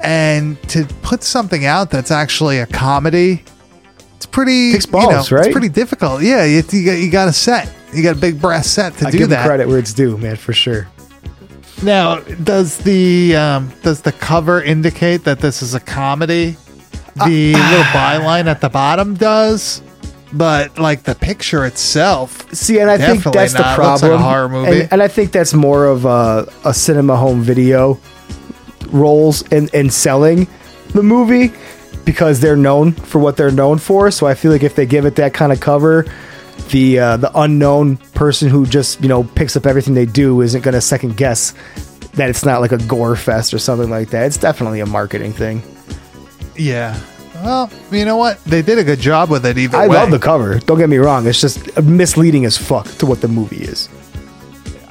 and to put something out that's actually a comedy, it's pretty Takes you know, balls, right? It's pretty difficult. Yeah, you, you, got, you got a set. You got a big brass set to I do give that. credit where it's due, man, for sure. Now, does the um, does the cover indicate that this is a comedy? Uh, The little byline at the bottom does, but like the picture itself. See, and I think Definitely that's the not. Looks like problem. a horror movie. And, and I think that's more of a, a cinema home video roles in, in selling the movie because they're known for what they're known for. So I feel like if they give it that kind of cover, the uh, the unknown person who just you know picks up everything they do isn't going to second guess that it's not like a gore fest or something like that. It's definitely a marketing thing. Yeah. Well, you know what? They did a good job with it. Either I way. love the cover. Don't get me wrong. It's just misleading as fuck to what the movie is.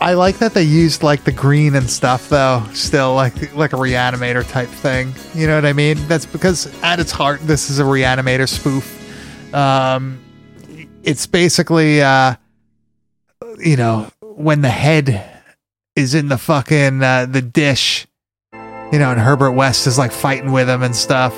I like that they used like the green and stuff though. Still like like a reanimator type thing. You know what I mean? That's because at its heart, this is a reanimator spoof. Um, it's basically uh, you know when the head is in the fucking uh, the dish, you know, and Herbert West is like fighting with him and stuff.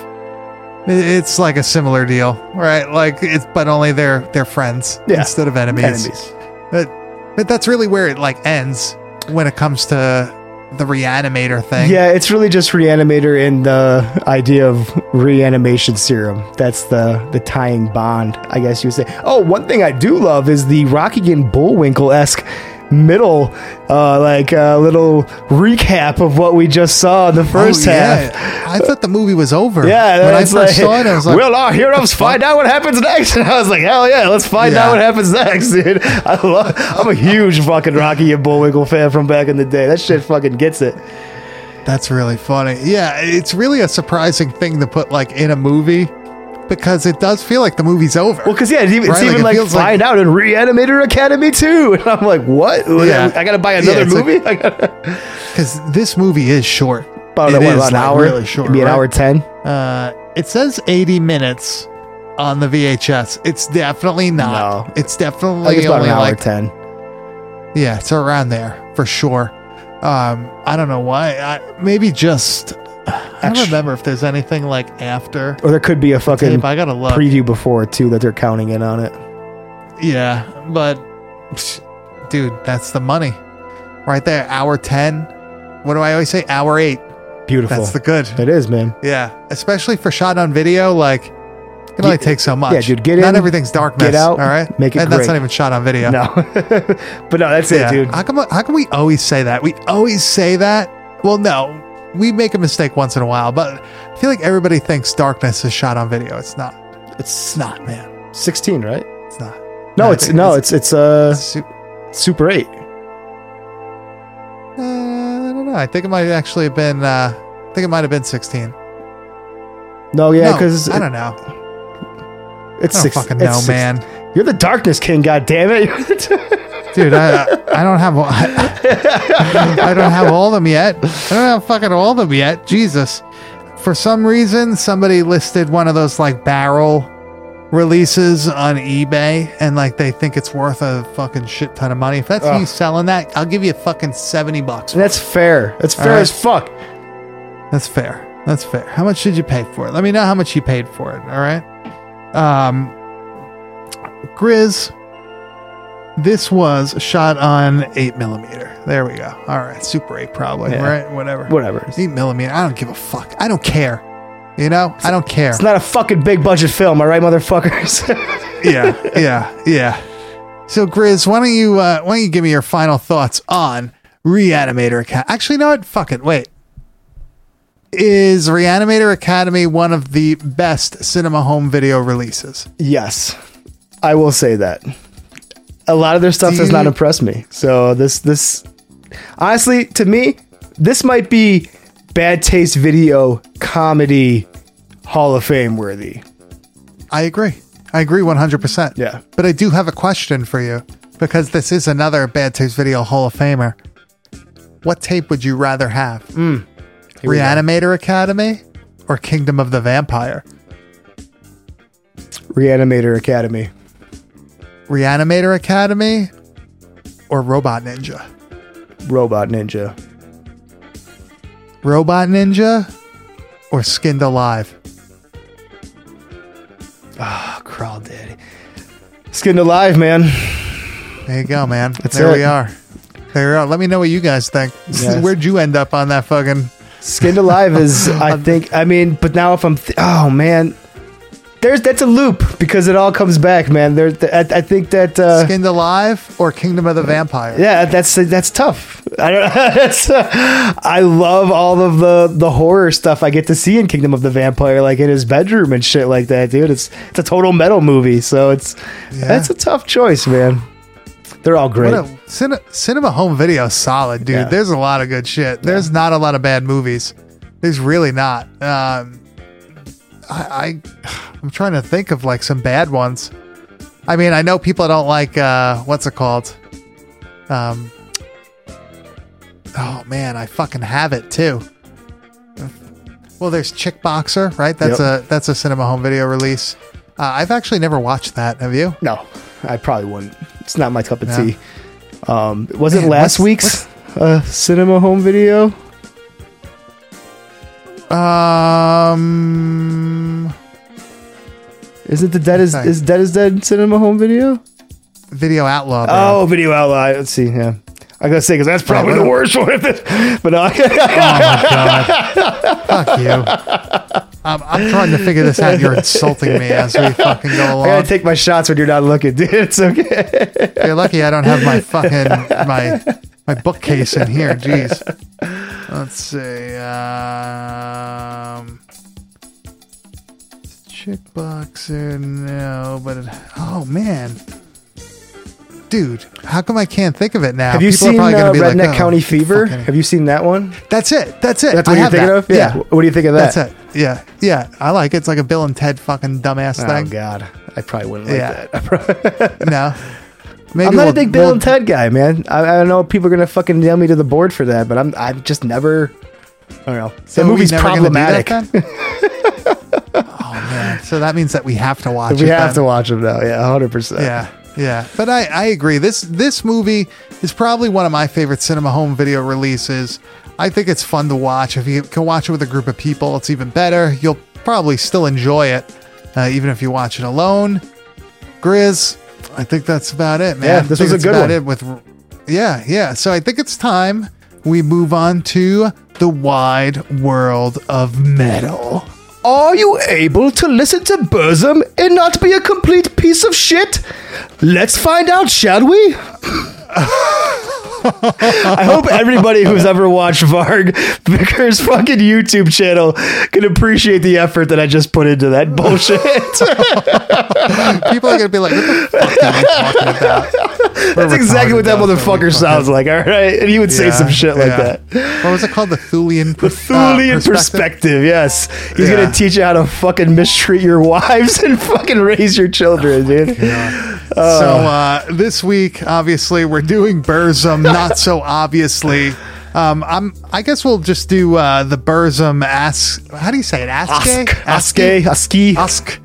It's like a similar deal, right? Like it's but only they're they're friends Yeah. instead of enemies. Enemies. But, but that's really where it like ends when it comes to the reanimator thing. Yeah, it's really just reanimator and the idea of reanimation serum. That's the the tying bond, I guess you would say. Oh, one thing I do love is the Rocky and Bullwinkle esque middle, uh, like uh, little recap of what we just saw in the Oh, first yeah. half. I thought the movie was over. Yeah, when I first like, saw it, I was like, "Will our heroes find out what happens next?" And I was like, "Hell yeah, let's find Yeah. out what happens next, dude!" I love. I'm a huge fucking Rocky and Bullwinkle fan from back in the day. That shit fucking gets it. That's really funny. Yeah, it's really a surprising thing to put like in a movie because it does feel like the movie's over. Well, because yeah, it's even, it's Right, like, even like, like- find out in Reanimator Academy too, and I'm like, what? Yeah. I gotta buy another it's like- movie. I gotta, Because this movie is short. about, It what, is, about an like, hour? really short, Maybe an right? hour ten. Uh, it says 80 minutes on the VHS. It's definitely not. No. It's definitely it's about only an hour like ten. Yeah, it's around there for sure. Um, I don't know why. I, maybe just I don't remember if there's anything like after Or there could be a fucking tape. I gotta look. preview before too that they're counting in on it. yeah, but psh, dude, that's the money right there. Hour ten. What do I always say? Hour eight. Beautiful. That's the good. it is, man. Yeah, especially for shot on video. Like it only Get- take so much. yeah, dude, get Not in, everything's darkness. get out, All right, make it and that's great. not even shot on video. No, but no, that's it, dude. How come? How come we always say that? We always say that. Well, no, we make a mistake once in a while, but I feel like everybody thinks darkness is shot on video. It's not. It's not, man. Sixteen, right? It's not. No, it's no, it's it's uh it's super, Super Eight. uh, I don't know. I think it might actually have been. Uh, I think it might have been sixteen. No, yeah, No, because I don't know. it's I don't six, fucking know, man. You're the Darkness King, God damn it! Dude, I I don't have I, I don't have all of them yet. I don't have fucking all of them yet. Jesus. For some reason, somebody listed one of those like barrel releases on eBay and like they think it's worth a fucking shit ton of money. If that's Ugh. you selling that, I'll give you fucking 70 bucks. That's fair. That's fair right. as fuck. That's fair. That's fair. How much did you pay for it? Let me know how much you paid for it. All right. Um, Grizz, this was shot on eight millimeter. There we go. All right, Super Eight, probably. Yeah. Right. Whatever. Whatever. Eight millimeter. I don't give a fuck. I don't care. You know. I don't care. It's not a fucking big budget film, all right, motherfuckers. yeah. Yeah. Yeah. So Grizz, why don't you uh, why don't you give me your final thoughts on Reanimator Academy? Actually, no? Fuck it. Wait. Is Reanimator Academy one of the best cinema home video releases? yes, I will say that. A lot of their stuff Do does not impress me. So this this honestly, to me, this might be bad taste video comedy Hall of Fame worthy. I agree. I agree 100%. Yeah. But I do have a question for you because this is another Bad Taste Video Hall of Famer. What tape would you rather have? Hmm. go. Reanimator Academy or Kingdom of the Vampire? Reanimator Academy. Reanimator Academy or Robot Ninja? Robot Ninja. Robot Ninja or Skinned Alive? Ah, oh, Crawl Daddy. Skinned alive, man. There you go, man. That's there it. we are. There we are. Let me know what you guys think. Yes. Where'd you end up on that fucking? Skinned alive is, I think. I mean, but now if I'm, th- oh man, there's that's a loop because it all comes back, man. There, th- I, I think that. Uh, Skinned Alive or Kingdom of the Vampire? yeah, that's that's tough. I don't. That's, uh, I love all of the the horror stuff I get to see in Kingdom of the Vampire, like in his bedroom and shit like that, dude. It's it's a total metal movie, so it's Yeah. that's a tough choice, man. They're all great. A, cine, cinema home video solid, dude. Yeah. There's a lot of good shit. There's not a lot of bad movies. There's really not. Um, I, I I'm trying to think of like some bad ones. I mean, I know people don't like uh, what's it called? Um, oh man, I fucking have it too. Well, there's Chick Boxer, right? That's Yep. a that's a cinema home video release. Uh, I've actually never watched that. Have you? No, I probably wouldn't. It's not my cup of Yeah. tea. Um, was it last what's- week's uh, cinema home video? Um, Is it the dead is is dead is dead cinema home video? Video Outlaw. Bro. Oh, video outlaw. Let's see. Yeah, I gotta say because that's probably what the worst one. but no, Oh my god! Fuck you! Um, I'm trying to figure this out. You're insulting me as we fucking go I along. gotta take my shots when you're not looking, dude. It's okay. You're lucky I don't have my fucking my my bookcase in here. Jeez. Let's see. Um, chick boxer, no, but it, oh man, dude, how come I can't think of it now? Have you People seen uh, Redneck like, oh, County Fever? Have you seen that one? That's it. That's it. That's I what you're thinking that. of. Yeah. What do you think of that? That's it. Yeah. Yeah. I like it. It's like a Bill and Ted fucking dumbass Oh thing. Oh God, I probably wouldn't like Yeah. that. No. Maybe I'm not we'll- a big Bill we'll- and Ted guy, man. I, I don't know if people are gonna fucking nail me to the board for that, but I'm I've just never. I don't know. So the movie's never gonna do that problematic. So that means that we have to watch it. we it. have then. to watch them now. Yeah, 100. percent Yeah. Yeah. But I, I agree. This this movie is probably one of my favorite cinema home video releases. I think it's fun to watch. If you can watch it with a group of people, it's even better. You'll probably still enjoy it, uh, even if you watch it alone. Grizz, I think that's about it, man. Yeah, this was a good about one. It with, yeah, yeah. So I think it's time we move on to the wide world of metal. Are you able to listen to Burzum and not be a complete piece of shit? Let's find out, shall we? I hope everybody who's ever watched Varg Vikernes' fucking YouTube channel can appreciate the effort that I just put into that bullshit. People are gonna be like, "What the fuck are you talking about?" That's exactly what that motherfucker sounds like, all right? And he would say some shit like that. What was it called? The Thulean. The Thulean perspective. yes. He's Yeah. gonna teach you how to fucking mistreat your wives and fucking raise your children, dude. so uh, this week, obviously, we're doing Burzum. Not so obviously. Um, I'm. I guess we'll just do uh, the Burzum. Ask. How do you say it? Ask. Ask, ask. Ask.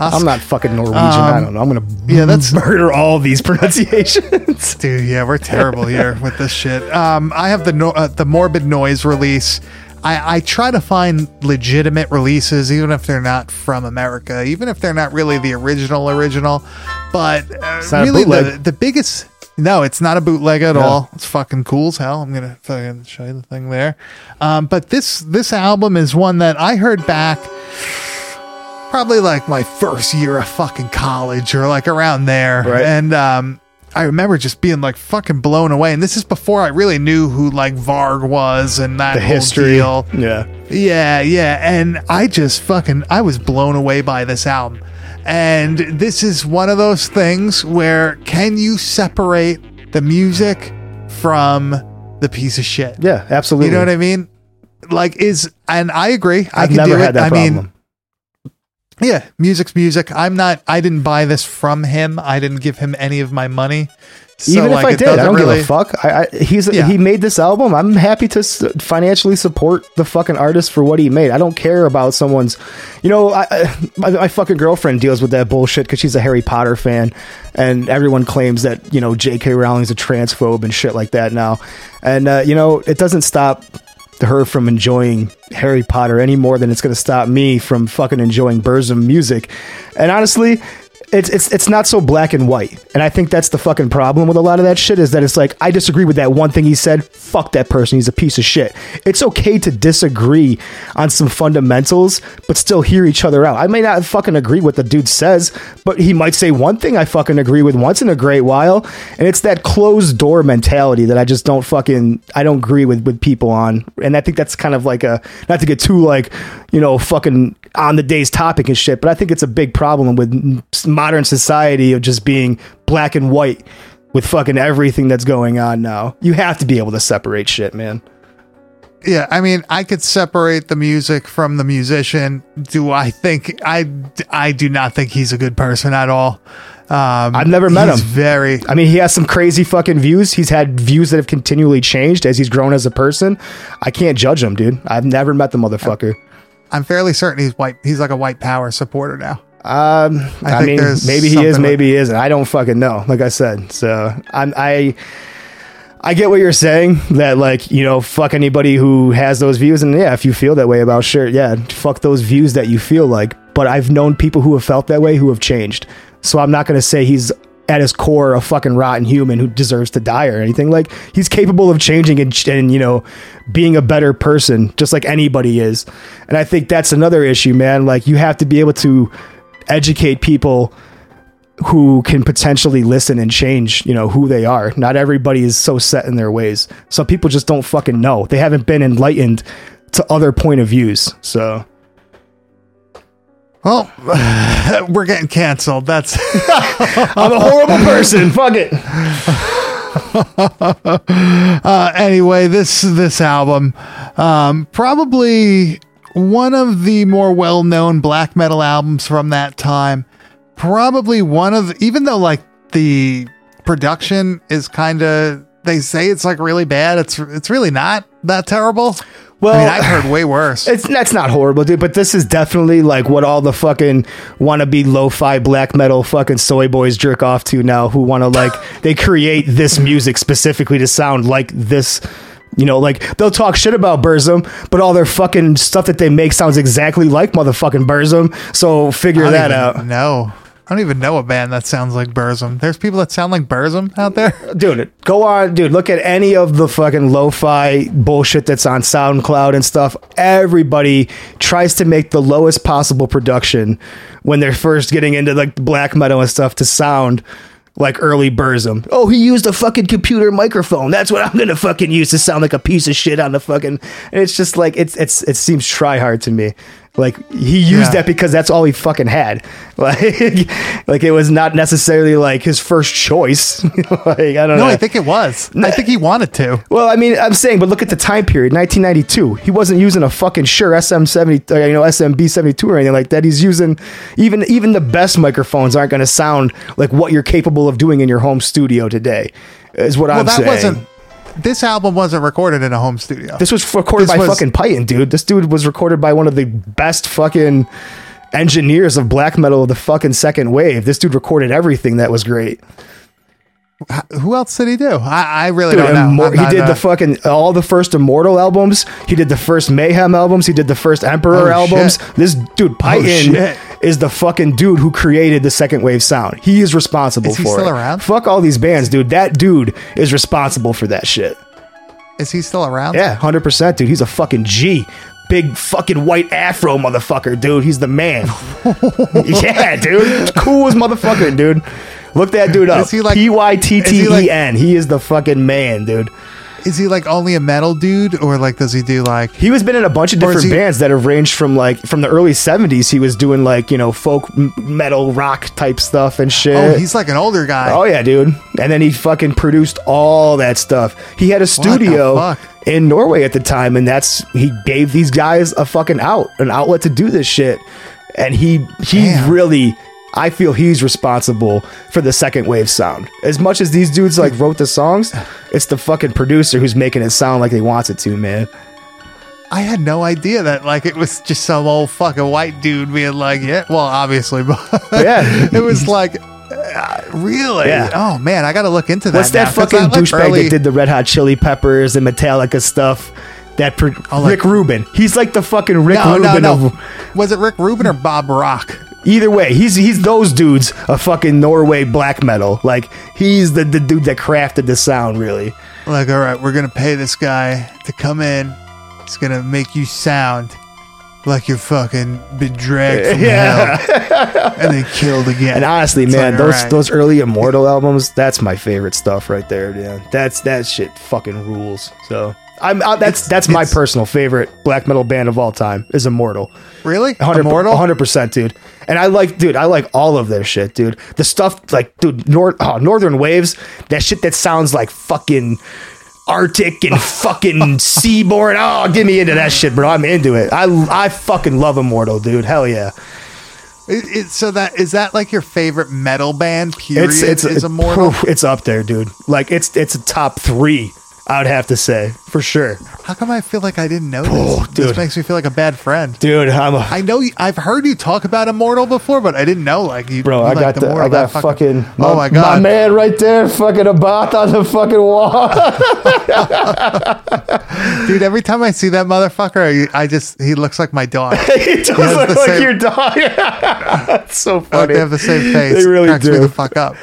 I'm not fucking Norwegian. I don't know. I'm gonna yeah, that's- murder all these pronunciations. Dude, yeah, we're terrible here with this shit. Um, I have the no- uh, the morbid noise release. I, I try to find legitimate releases, even if they're not from America, even if they're not really the original original. But uh, not a really, the, bootleg. the biggest no, it's not a bootleg at all. It's fucking cool as hell. I'm gonna fucking show you the thing there. Um, but this this album is one that I heard back probably like my first year of fucking college or like around there. Right. And um I remember just being like fucking blown away. And this is before I really knew who like Varg was and that the whole history. deal. Yeah. Yeah, yeah. And I just fucking I was blown away by this album. And this is one of those things where can you separate the music from the piece of shit? Yeah, absolutely. You know what I mean? Like is and I agree. I I've can never do had it. that I problem. mean, yeah, music's music. I'm not. I didn't buy this from him. I didn't give him any of my money. So, Even like, if I did, I don't really, give a fuck. I, I, he's Yeah. he made this album. I'm happy to s- financially support the fucking artist for what he made. I don't care about someone's. You know, I, I, my, my fucking girlfriend deals with that bullshit because she's a Harry Potter fan, and everyone claims that you know J.K. Rowling's a transphobe and shit like that now. And uh, you know, it doesn't stop her from enjoying Harry Potter any more than it's going to stop me from fucking enjoying Burzum music. And honestly, it's it's it's not so black and white. And I think that's the fucking problem with a lot of that shit is that it's like I disagree with that one thing he said. Fuck that person. He's a piece of shit. It's okay to disagree on some fundamentals, but still hear each other out. I may not fucking agree with the dude says, but he might say one thing I fucking agree with once in a great while. And it's that closed door mentality that I just don't fucking I don't agree with with people on. And I think that's kind of like a not to get too like, you know, fucking on the day's topic and shit, but I think it's a big problem with modern society of just being black and white with fucking everything that's going on now. You have to be able to separate shit, man. Yeah, I mean, I could separate the music from the musician. Do I think I? I do not think he's a good person at all. Um, I've never met he's him. Very. I mean, he has some crazy fucking views. He's had views that have continually changed as he's grown as a person. I can't judge him, dude. I've never met the motherfucker. I'm fairly certain he's white. He's like a white power supporter now. Um, I, think mean, maybe he is, maybe he isn't. I don't fucking know. Like I said, so I'm, I, I get what you're saying. That like you know, fuck anybody who has those views, and yeah, if you feel that way about shit, yeah, fuck those views that you feel like. But I've known people who have felt that way who have changed. So I'm not gonna say he's at his core a fucking rotten human who deserves to die or anything. Like he's capable of changing and, and you know being a better person, just like anybody is. And I think that's another issue, man. Like you have to be able to educate people who can potentially listen and change, you know, who they are. Not everybody is so set in their ways. Some people just don't fucking know. They haven't been enlightened to other point of views. So Well, we're getting canceled. That's I'm a horrible person. Fuck it. uh, anyway. This this album, um, probably one of the more well known black metal albums from that time. Probably one of, even though like the production is kind of, they say it's like really bad. It's it's really not that terrible. Well, I mean, I've heard way worse. It's that's not horrible, dude. But this is definitely like what all the fucking wannabe lo-fi black metal fucking soy boys jerk off to now. Who want to like they create this music specifically to sound like this. You know, like they'll talk shit about Burzum, but all their fucking stuff that they make sounds exactly like motherfucking Burzum. So figure that out. know. I don't even know a band that sounds like Burzum. There's people that sound like Burzum out there. dude go on dude look at any of the fucking lo-fi bullshit that's on soundcloud and stuff everybody tries to make the lowest possible production when they're first getting into like black metal and stuff to sound like early Burzum. Oh, he used a fucking computer microphone. That's what I'm gonna fucking use to sound like a piece of shit on the fucking. And it's just like it's it's it seems try hard to me. Like he used Yeah. that because that's all he fucking had. Like like it was not necessarily like his first choice. like I don't know. No, know. I think it was. I think he wanted to. Well, I mean, I'm saying, but look at the time period, 1992. He wasn't using a fucking Shure SM70, uh, you know, SMB72 or anything like that. He's using even even the best microphones aren't going to sound like what you're capable of doing in your home studio today. Is what Well, I'm that saying. wasn't. This album wasn't recorded in a home studio. This was recorded This by was- fucking Pytten, dude. This dude was recorded by one of the best fucking engineers of black metal of the fucking second wave. This dude recorded everything that was great. Who else did he do? I, I really Dude, don't know. Immor- I'm he did uh, the fucking all the first Immortal albums. He did the first Mayhem albums. He did the first Emperor Oh, albums. shit. This dude Pytten shit. Is the fucking dude who created the second wave sound. He is responsible for. Is he for still it. around? Fuck all these bands, dude. That dude is responsible for that shit. Is he still around? Yeah, hundred percent, dude. He's a fucking G. Big fucking white afro motherfucker, dude. He's the man. yeah, dude. Coolest motherfucker, dude. Look that dude up. Is he like- P Y T T E N. He is the fucking man, dude. Is he like only a metal dude, or like does he do like? He was been in a bunch of different he- bands that have ranged from like from the early '70s. He was doing like you know folk metal rock type stuff and shit. Oh, he's like an older guy. Oh yeah, dude. And then he fucking produced all that stuff. He had a studio in Norway at the time, and that's he gave these guys a fucking out, an outlet to do this shit. And he he Damn. really I feel he's responsible for the second wave sound. As much as these dudes like wrote the songs, it's the fucking producer who's making it sound like he wants it to, man. I had no idea that like it was just some old fucking white dude being like, yeah. Well, obviously, but Yeah. it was like, uh, really? Yeah. Oh man, I got to look into that. What's that now, 'cause fucking like, douchebag early- that did the Red Hot Chili Peppers and Metallica stuff? That Oh, like- Rick Rubin. He's like the fucking Rick No, no, Rubin no. of Was it Rick Rubin or Bob Rock? Either way, he's he's those dudes a fucking Norway black metal. Like he's the, the dude that crafted the sound, really. Like, all right, we're gonna pay this guy to come in. He's gonna make you sound like you're fucking been dragged from hell and then killed again. And honestly, It's man, like, those alright. those early Immortal albums, that's my favorite stuff right there, man. That's that shit fucking rules. So I'm I, that's It's- that's my it's- personal favorite black metal band of all time is Immortal. really 100, immortal. 100%, dude. And I like, dude, I like all of their shit, dude. The stuff, like, dude, Nor- oh, Northern Waves, that shit that sounds like fucking Arctic and fucking Seaborn. Oh, get me into that shit, bro. I'm into it. I, I fucking love Immortal, dude. Hell yeah. It, it, so that is that like your favorite metal band? Period. It's, it's, is immortal. it's up there, dude. Like, it's, it's a top three, I would have to say, for sure. How come I feel like I didn't know this? Oh, This makes me feel like a bad friend. Dude, I'm a, I know you, I've heard you talk about Immortal before, but I didn't know like you. Bro, you I got the, I got that fucking, oh my god, my man right there, fucking Abbath on the fucking wall. dude! Every time I see that motherfucker, I, I just he looks like my dog. he does has look like same- your dog. That's so Like funny. they have the same face. They really Cracks me do. the fuck up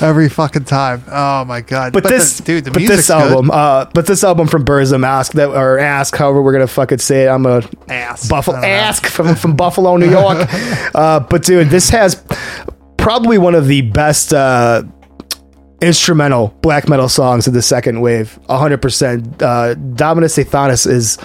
every fucking time. Oh my god! But, this, the, dude, the but music's this album, uh, but this album from Burzum, ask that or ask, however we're gonna fucking say it. I'm a Ass. Buffalo, I don't know. ask from from Buffalo, New York. uh, but dude, this has probably one of the best uh, instrumental black metal songs of the second wave. 100. percent uh, Dominus Sathanas is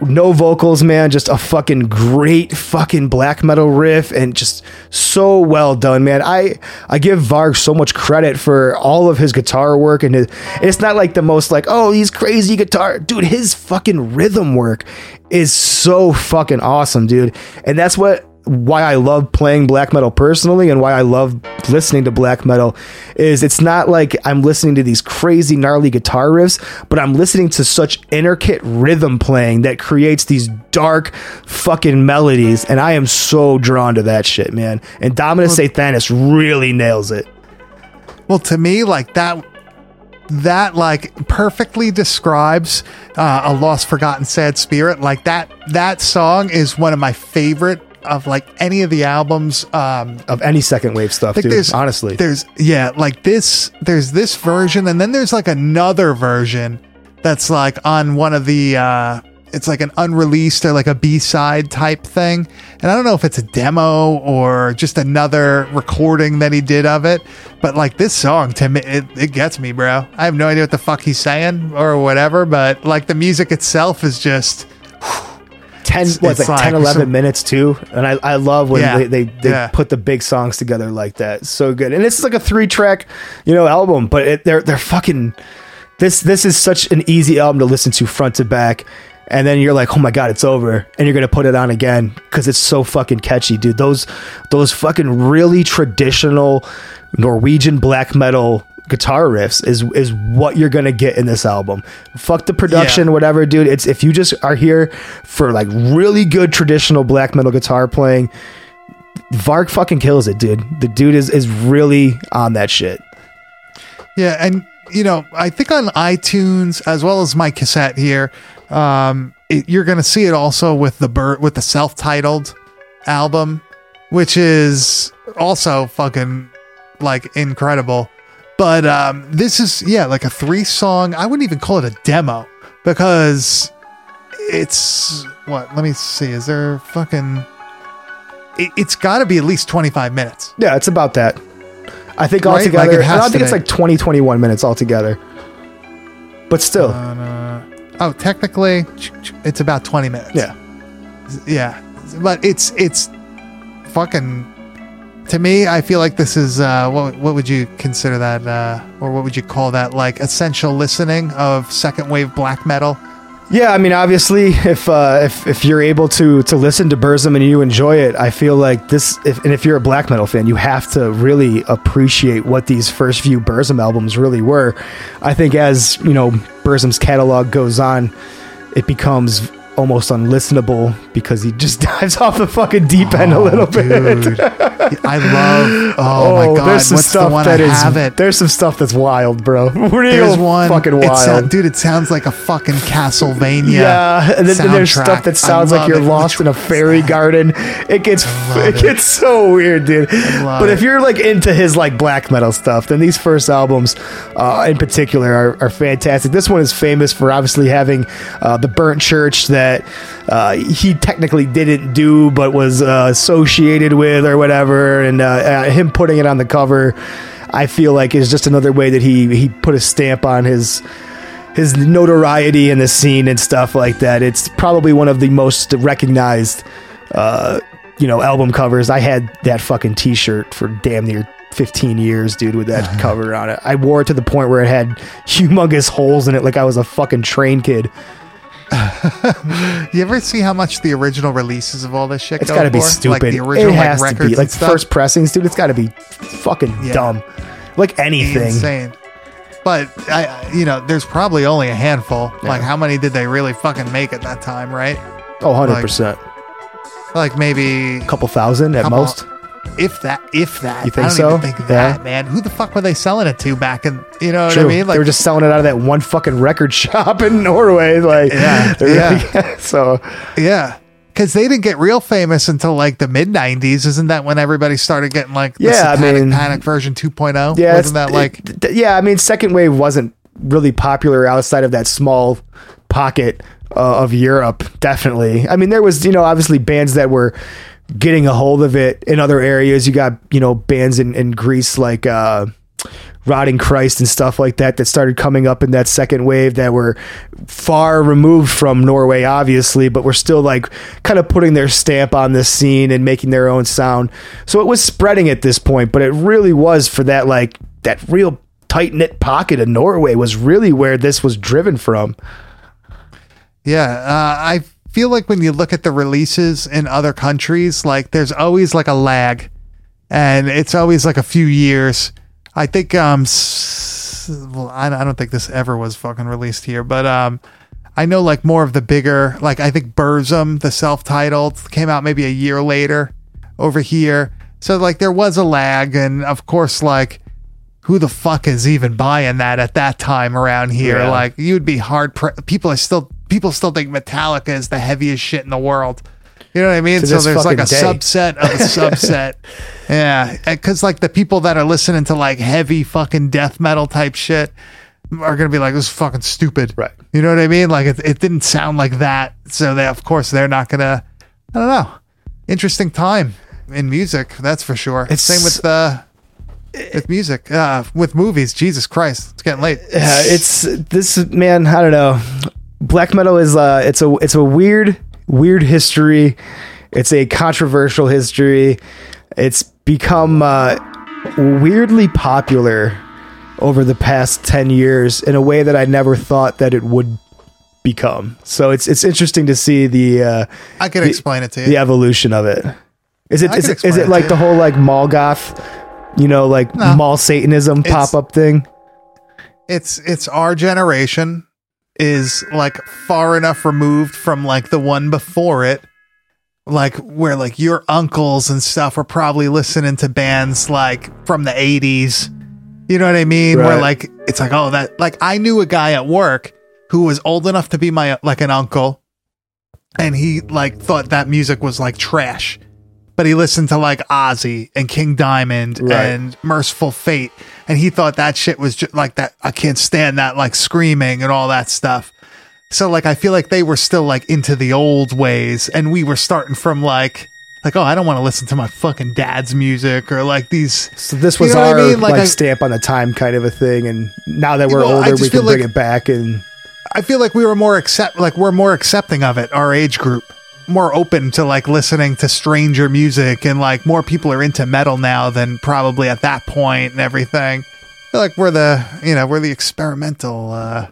no vocals, man. Just a fucking great fucking black metal riff and just so well done, man. I I give Varg so much credit for all of his guitar work and his, it's not like the most like oh he's crazy guitar, dude. His fucking rhythm work is so fucking awesome, dude. And that's what why I love playing black metal personally and why I love listening to black metal is it's not like I'm listening to these crazy gnarly guitar riffs, but I'm listening to such intricate rhythm playing that creates these dark fucking melodies and I am so drawn to that shit, man. And Dominus Sathanas really nails it. Well, to me, like that, that like perfectly describes uh, a lost, forgotten, sad spirit. Like that, that song is one of my favorite of like any of the albums. Um, Of any second wave stuff, think dude. there's honestly. there's yeah, like this. There's this version, and then there's like another version that's like on one of the. uh it's like an unreleased or like a B-side type thing. And I don't know if it's a demo or just another recording that he did of it. But like this song to me, it, it gets me, bro. I have no idea what the fuck he's saying or whatever, but like the music itself is just 10 It's- what's it's like, like 10 11 some- minutes too? And i, I love when Yeah. they, they, they Yeah. put the big songs together like that. So good. And it's like a three track you know album but it, they're they're fucking this this is such an easy album to listen to front to back. And then you're like oh my god it's over. And you're gonna put it on again because it's so fucking catchy dude. Those those fucking really traditional norwegian black metal guitar riffs is is what you're gonna get in this album fuck the production Yeah. whatever dude it's if you just are here for like really good traditional black metal guitar playing varg fucking kills it dude the dude is is really on that shit Yeah, and you know, I think on iTunes as well as my cassette here, um, it, you're gonna see it also with the with the self-titled album, which is also fucking like incredible. But um, this is yeah, like a three-song. I wouldn't even call it a demo because it's what? Let me see. Is there fucking? It, it's got to be at least 25 minutes. yeah it's about that i think Right? altogether Like, i don't think it's like 20 21 minutes altogether but still Oh, technically, it's about 20 minutes. yeah yeah but it's it's fucking to me i feel like this is uh what, what would you consider that uh or what would you call that like essential listening of second wave black metal Yeah, I mean, obviously, if uh, if if you're able to to listen to Burzum and you enjoy it, I feel like this. If, and if you're a black metal fan, you have to really appreciate what these first few Burzum albums really were. I think as you know, Burzum's catalog goes on, it becomes almost unlistenable because he just dives off the fucking deep end a little bit. Dude. I love. Oh, my god! there's some What's stuff the one that I is- have it? There's some stuff that's wild, bro. Real There's one fucking it wild. sound- dude. It sounds like a fucking Castlevania. yeah, and then, then there's stuff that sounds like you're it. lost Which in a fairy garden. It gets it it. gets so weird, dude. But if you're like into his like black metal stuff, then these first albums, uh, in particular, are, are fantastic. This one is famous for obviously having uh, the burnt church that uh, he technically didn't do, but was uh, associated with or whatever, and uh, uh, him putting it on the cover. I feel like is just another way that he he put a stamp on his his notoriety in the scene and stuff like that. It's probably one of the most recognized, uh, you know, album covers. I had that fucking T-shirt for damn near 15 years, dude, with that cover on it. I wore it to the point where it had humongous holes in it, like I was a fucking train kid. You ever see how much the original releases of all this shit? It's go got to be stupid. Like the original it like, has to be like first pressings, dude. It's got to be fucking Yeah. dumb, like anything. insane. But I, you know, there's probably only a handful. Like, how many did they really fucking make at that time, right? Oh, 100 percent. Like maybe A couple thousand at Couple- most. If that, if that. You think I don't so? Even think Yeah. that, man. Who the fuck were they selling it to back in? You know what True. I mean? Like they were just selling it out of that one fucking record shop in Norway. Like, Yeah, yeah. really- so yeah. Because they didn't get real famous until like the mid '90s, isn't that when everybody started getting like the Yeah, I mean- Panic version 2.0? yeah, wasn't that like it- yeah? I mean, second wave wasn't really popular outside of that small pocket uh, of Europe. Definitely. I mean, there was you know obviously bands that were getting a hold of it in other areas. You got you know bands in, in Greece like. uh Rotting Christ and stuff like that that started coming up in that second wave that were far removed from Norway, obviously, but were still like kind of putting their stamp on this scene and making their own sound. So it was spreading at this point, but it really was for that like that real tight knit pocket of Norway was really where this was driven from. Yeah, uh, I feel like when you look at the releases in other countries, like there's always like a lag, and it's always like a few years. I think um, well, I, don't think this ever was fucking released here, but um, I know like more of the bigger, like I think Burzum, the self-titled, came out maybe a year later over here. So like there was a lag, and of course like who the fuck is even buying that at that time around here? Yeah. Like you'd be hard. Pre- people are still people still think Metallica is the heaviest shit in the world. You know what I mean? So there's like a day. subset of a subset. yeah, because like the people that are listening to like heavy fucking death metal type shit are gonna be like, "This is fucking stupid." Right. You know what I mean? Like it, it didn't sound like that, so they of course they're not gonna. I don't know. Interesting time in music, that's for sure. It's- Same with the. With music, uh, with movies, Jesus Christ, it's getting late. Yeah, it's this man. I don't know. Black metal is uh, it's a it's a weird weird history. It's a controversial history. It's become uh, weirdly popular over the past ten years in a way that I never thought that it would become. So it's it's interesting to see the uh, I can the- explain it to you. the evolution of it. Is it is can it, is it it like the whole like mall goth, you know, like No. mall Satanism pop up thing? it's it's our generation is like far enough removed from like the one before it like where like your uncles and stuff were probably listening to bands like from the 80s you know what i mean where Right. like it's like oh that like i knew a guy at work who was old enough to be my like an uncle and he like thought that music was like trash but he listened to like Ozzy and King Diamond Right. and Mercyful Fate, and he thought that shit was just like that. I can't stand that, like screaming and all that stuff. So like, I feel like they were still like into the old ways, and we were starting from like, like, oh, I don't want to listen to my fucking dad's music or like these. So this You was know what I our mean? like, Like, I- stamp on the time kind of a thing, and now that we're I older, we can bring like- it back. And I feel like we were more accept, like we're more accepting of it. Our age group, more open to like listening to stranger music, and like more people are into metal now than probably at that point and everything. I feel like we're the, you know, we're the experimental uh,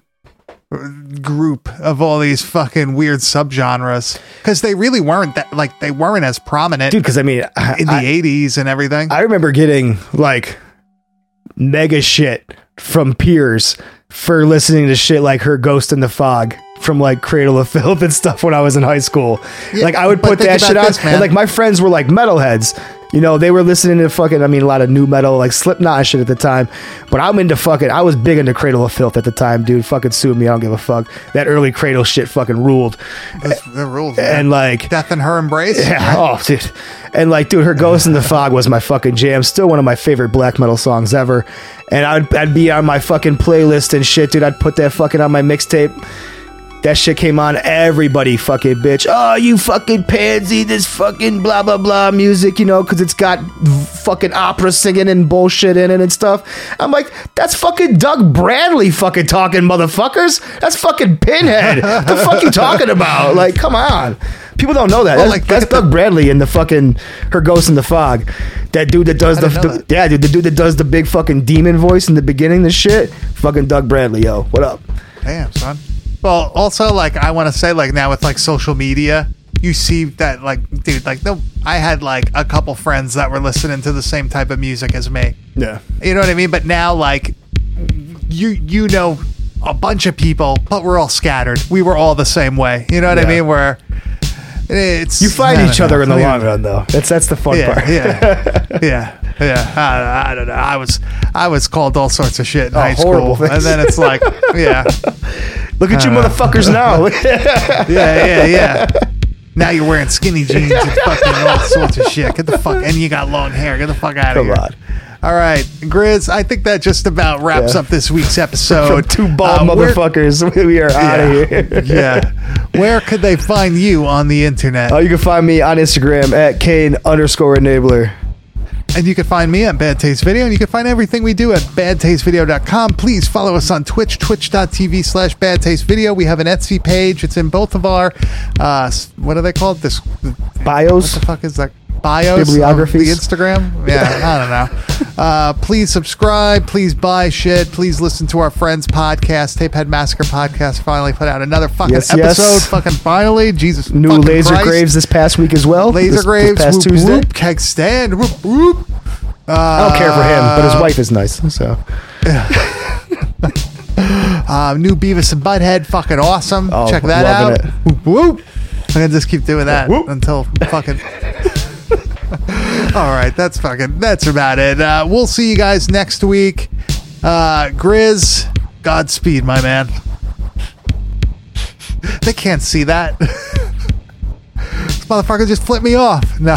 group of all these fucking weird subgenres because they really weren't that like they weren't as prominent dude, because I mean, I, in the I, 80s and everything. I remember getting like mega shit from peers for listening to shit like her Ghost in the Fog from like Cradle of Filth and stuff when I was in high school. Yeah, like I would put that shit on, this, and like my friends were like metalheads. You know, they were listening to fucking, I mean, a lot of nu metal, like Slipknot shit at the time. But I'm into fucking, I was big into Cradle of Filth at the time, dude. Fucking sue me, I don't give a fuck. That early Cradle shit fucking ruled. Those- the rules. man. And like, Dusk and Her Embrace. yeah, oh, dude. And like, dude, her Ghost in the Fog was my fucking jam. Still one of my favorite black metal songs ever. And I'd, I'd be on my fucking playlist and shit, dude. I'd put that fucking on my mixtape. That shit came on, everybody fucking bitch. Oh, you fucking pansy, this fucking blah blah blah music, you know, because it's got fucking opera singing and bullshit in it and stuff. I'm like, that's fucking Doug Bradley fucking talking, motherfuckers. That's fucking Pinhead. the fuck you talking about? Like, come on. People don't know that. That's like, that's Doug Bradley in the fucking her ghost in the fog. That dude that does the, the that. yeah, dude, the dude that does the big fucking demon voice in the beginning. The shit, fucking Doug Bradley, yo, what up? Damn, son. Well, also, like, I want to say, like, now with like social media, you see that, like, dude, like, no, I had like a couple friends that were listening to the same type of music as me. Yeah, You know what I mean? But now, like, you you know a bunch of people, but we're all scattered. We were all the same way. You know what I mean? Where it's you find each other in the long run, though. That's that's the fun Yeah, part. yeah, yeah, yeah. I, I don't know. I was I was called all sorts of shit in oh, high horrible school, and then it's like, yeah, Look at you, Uh, motherfuckers now. yeah, yeah, yeah. Now you're wearing skinny jeans and fucking all sorts of shit. Get the fuck and you got long hair. Get the fuck out of here. Come here. on. All right, Grizz. I think that just about wraps Yeah. up this week's From episode. two bald Uh, where- motherfuckers, we are out of here. yeah. Where could they find you on the internet? Oh, you can find me on Instagram at Kane underscore enabler. And you can find me at Bad Taste Video, and you can find everything we do at badtastevideo.com. Please follow us on Twitch, twitch.tv slash Bad Taste Video. We have an Etsy page. It's in both of our, uh, what are they called? This, Bios? what the fuck is that? Bios? Bibliographies? Of the Instagram? Yeah, I don't know. Uh, please subscribe. Please buy shit. Please listen to our friends' podcast. Tapehead Massacre podcast finally put out another fucking Yes, episode. yes. Fucking finally. Jesus. New laser Christ. graves this past week as well. Laser This- this Graves, past whoop, Tuesday. whoop, keg stand, whoop, whoop. I don't care for him, but his wife is nice. So Uh, new Beavis and Butthead, fucking awesome. Oh, Check that out. Whoop, whoop. I'm gonna just keep doing that Whoop. until fucking. All right, that's fucking. That's about it. Uh, we'll see you guys next week. Uh, Grizz, Godspeed, my man. They can't see that. this motherfucker just flipped me off. No.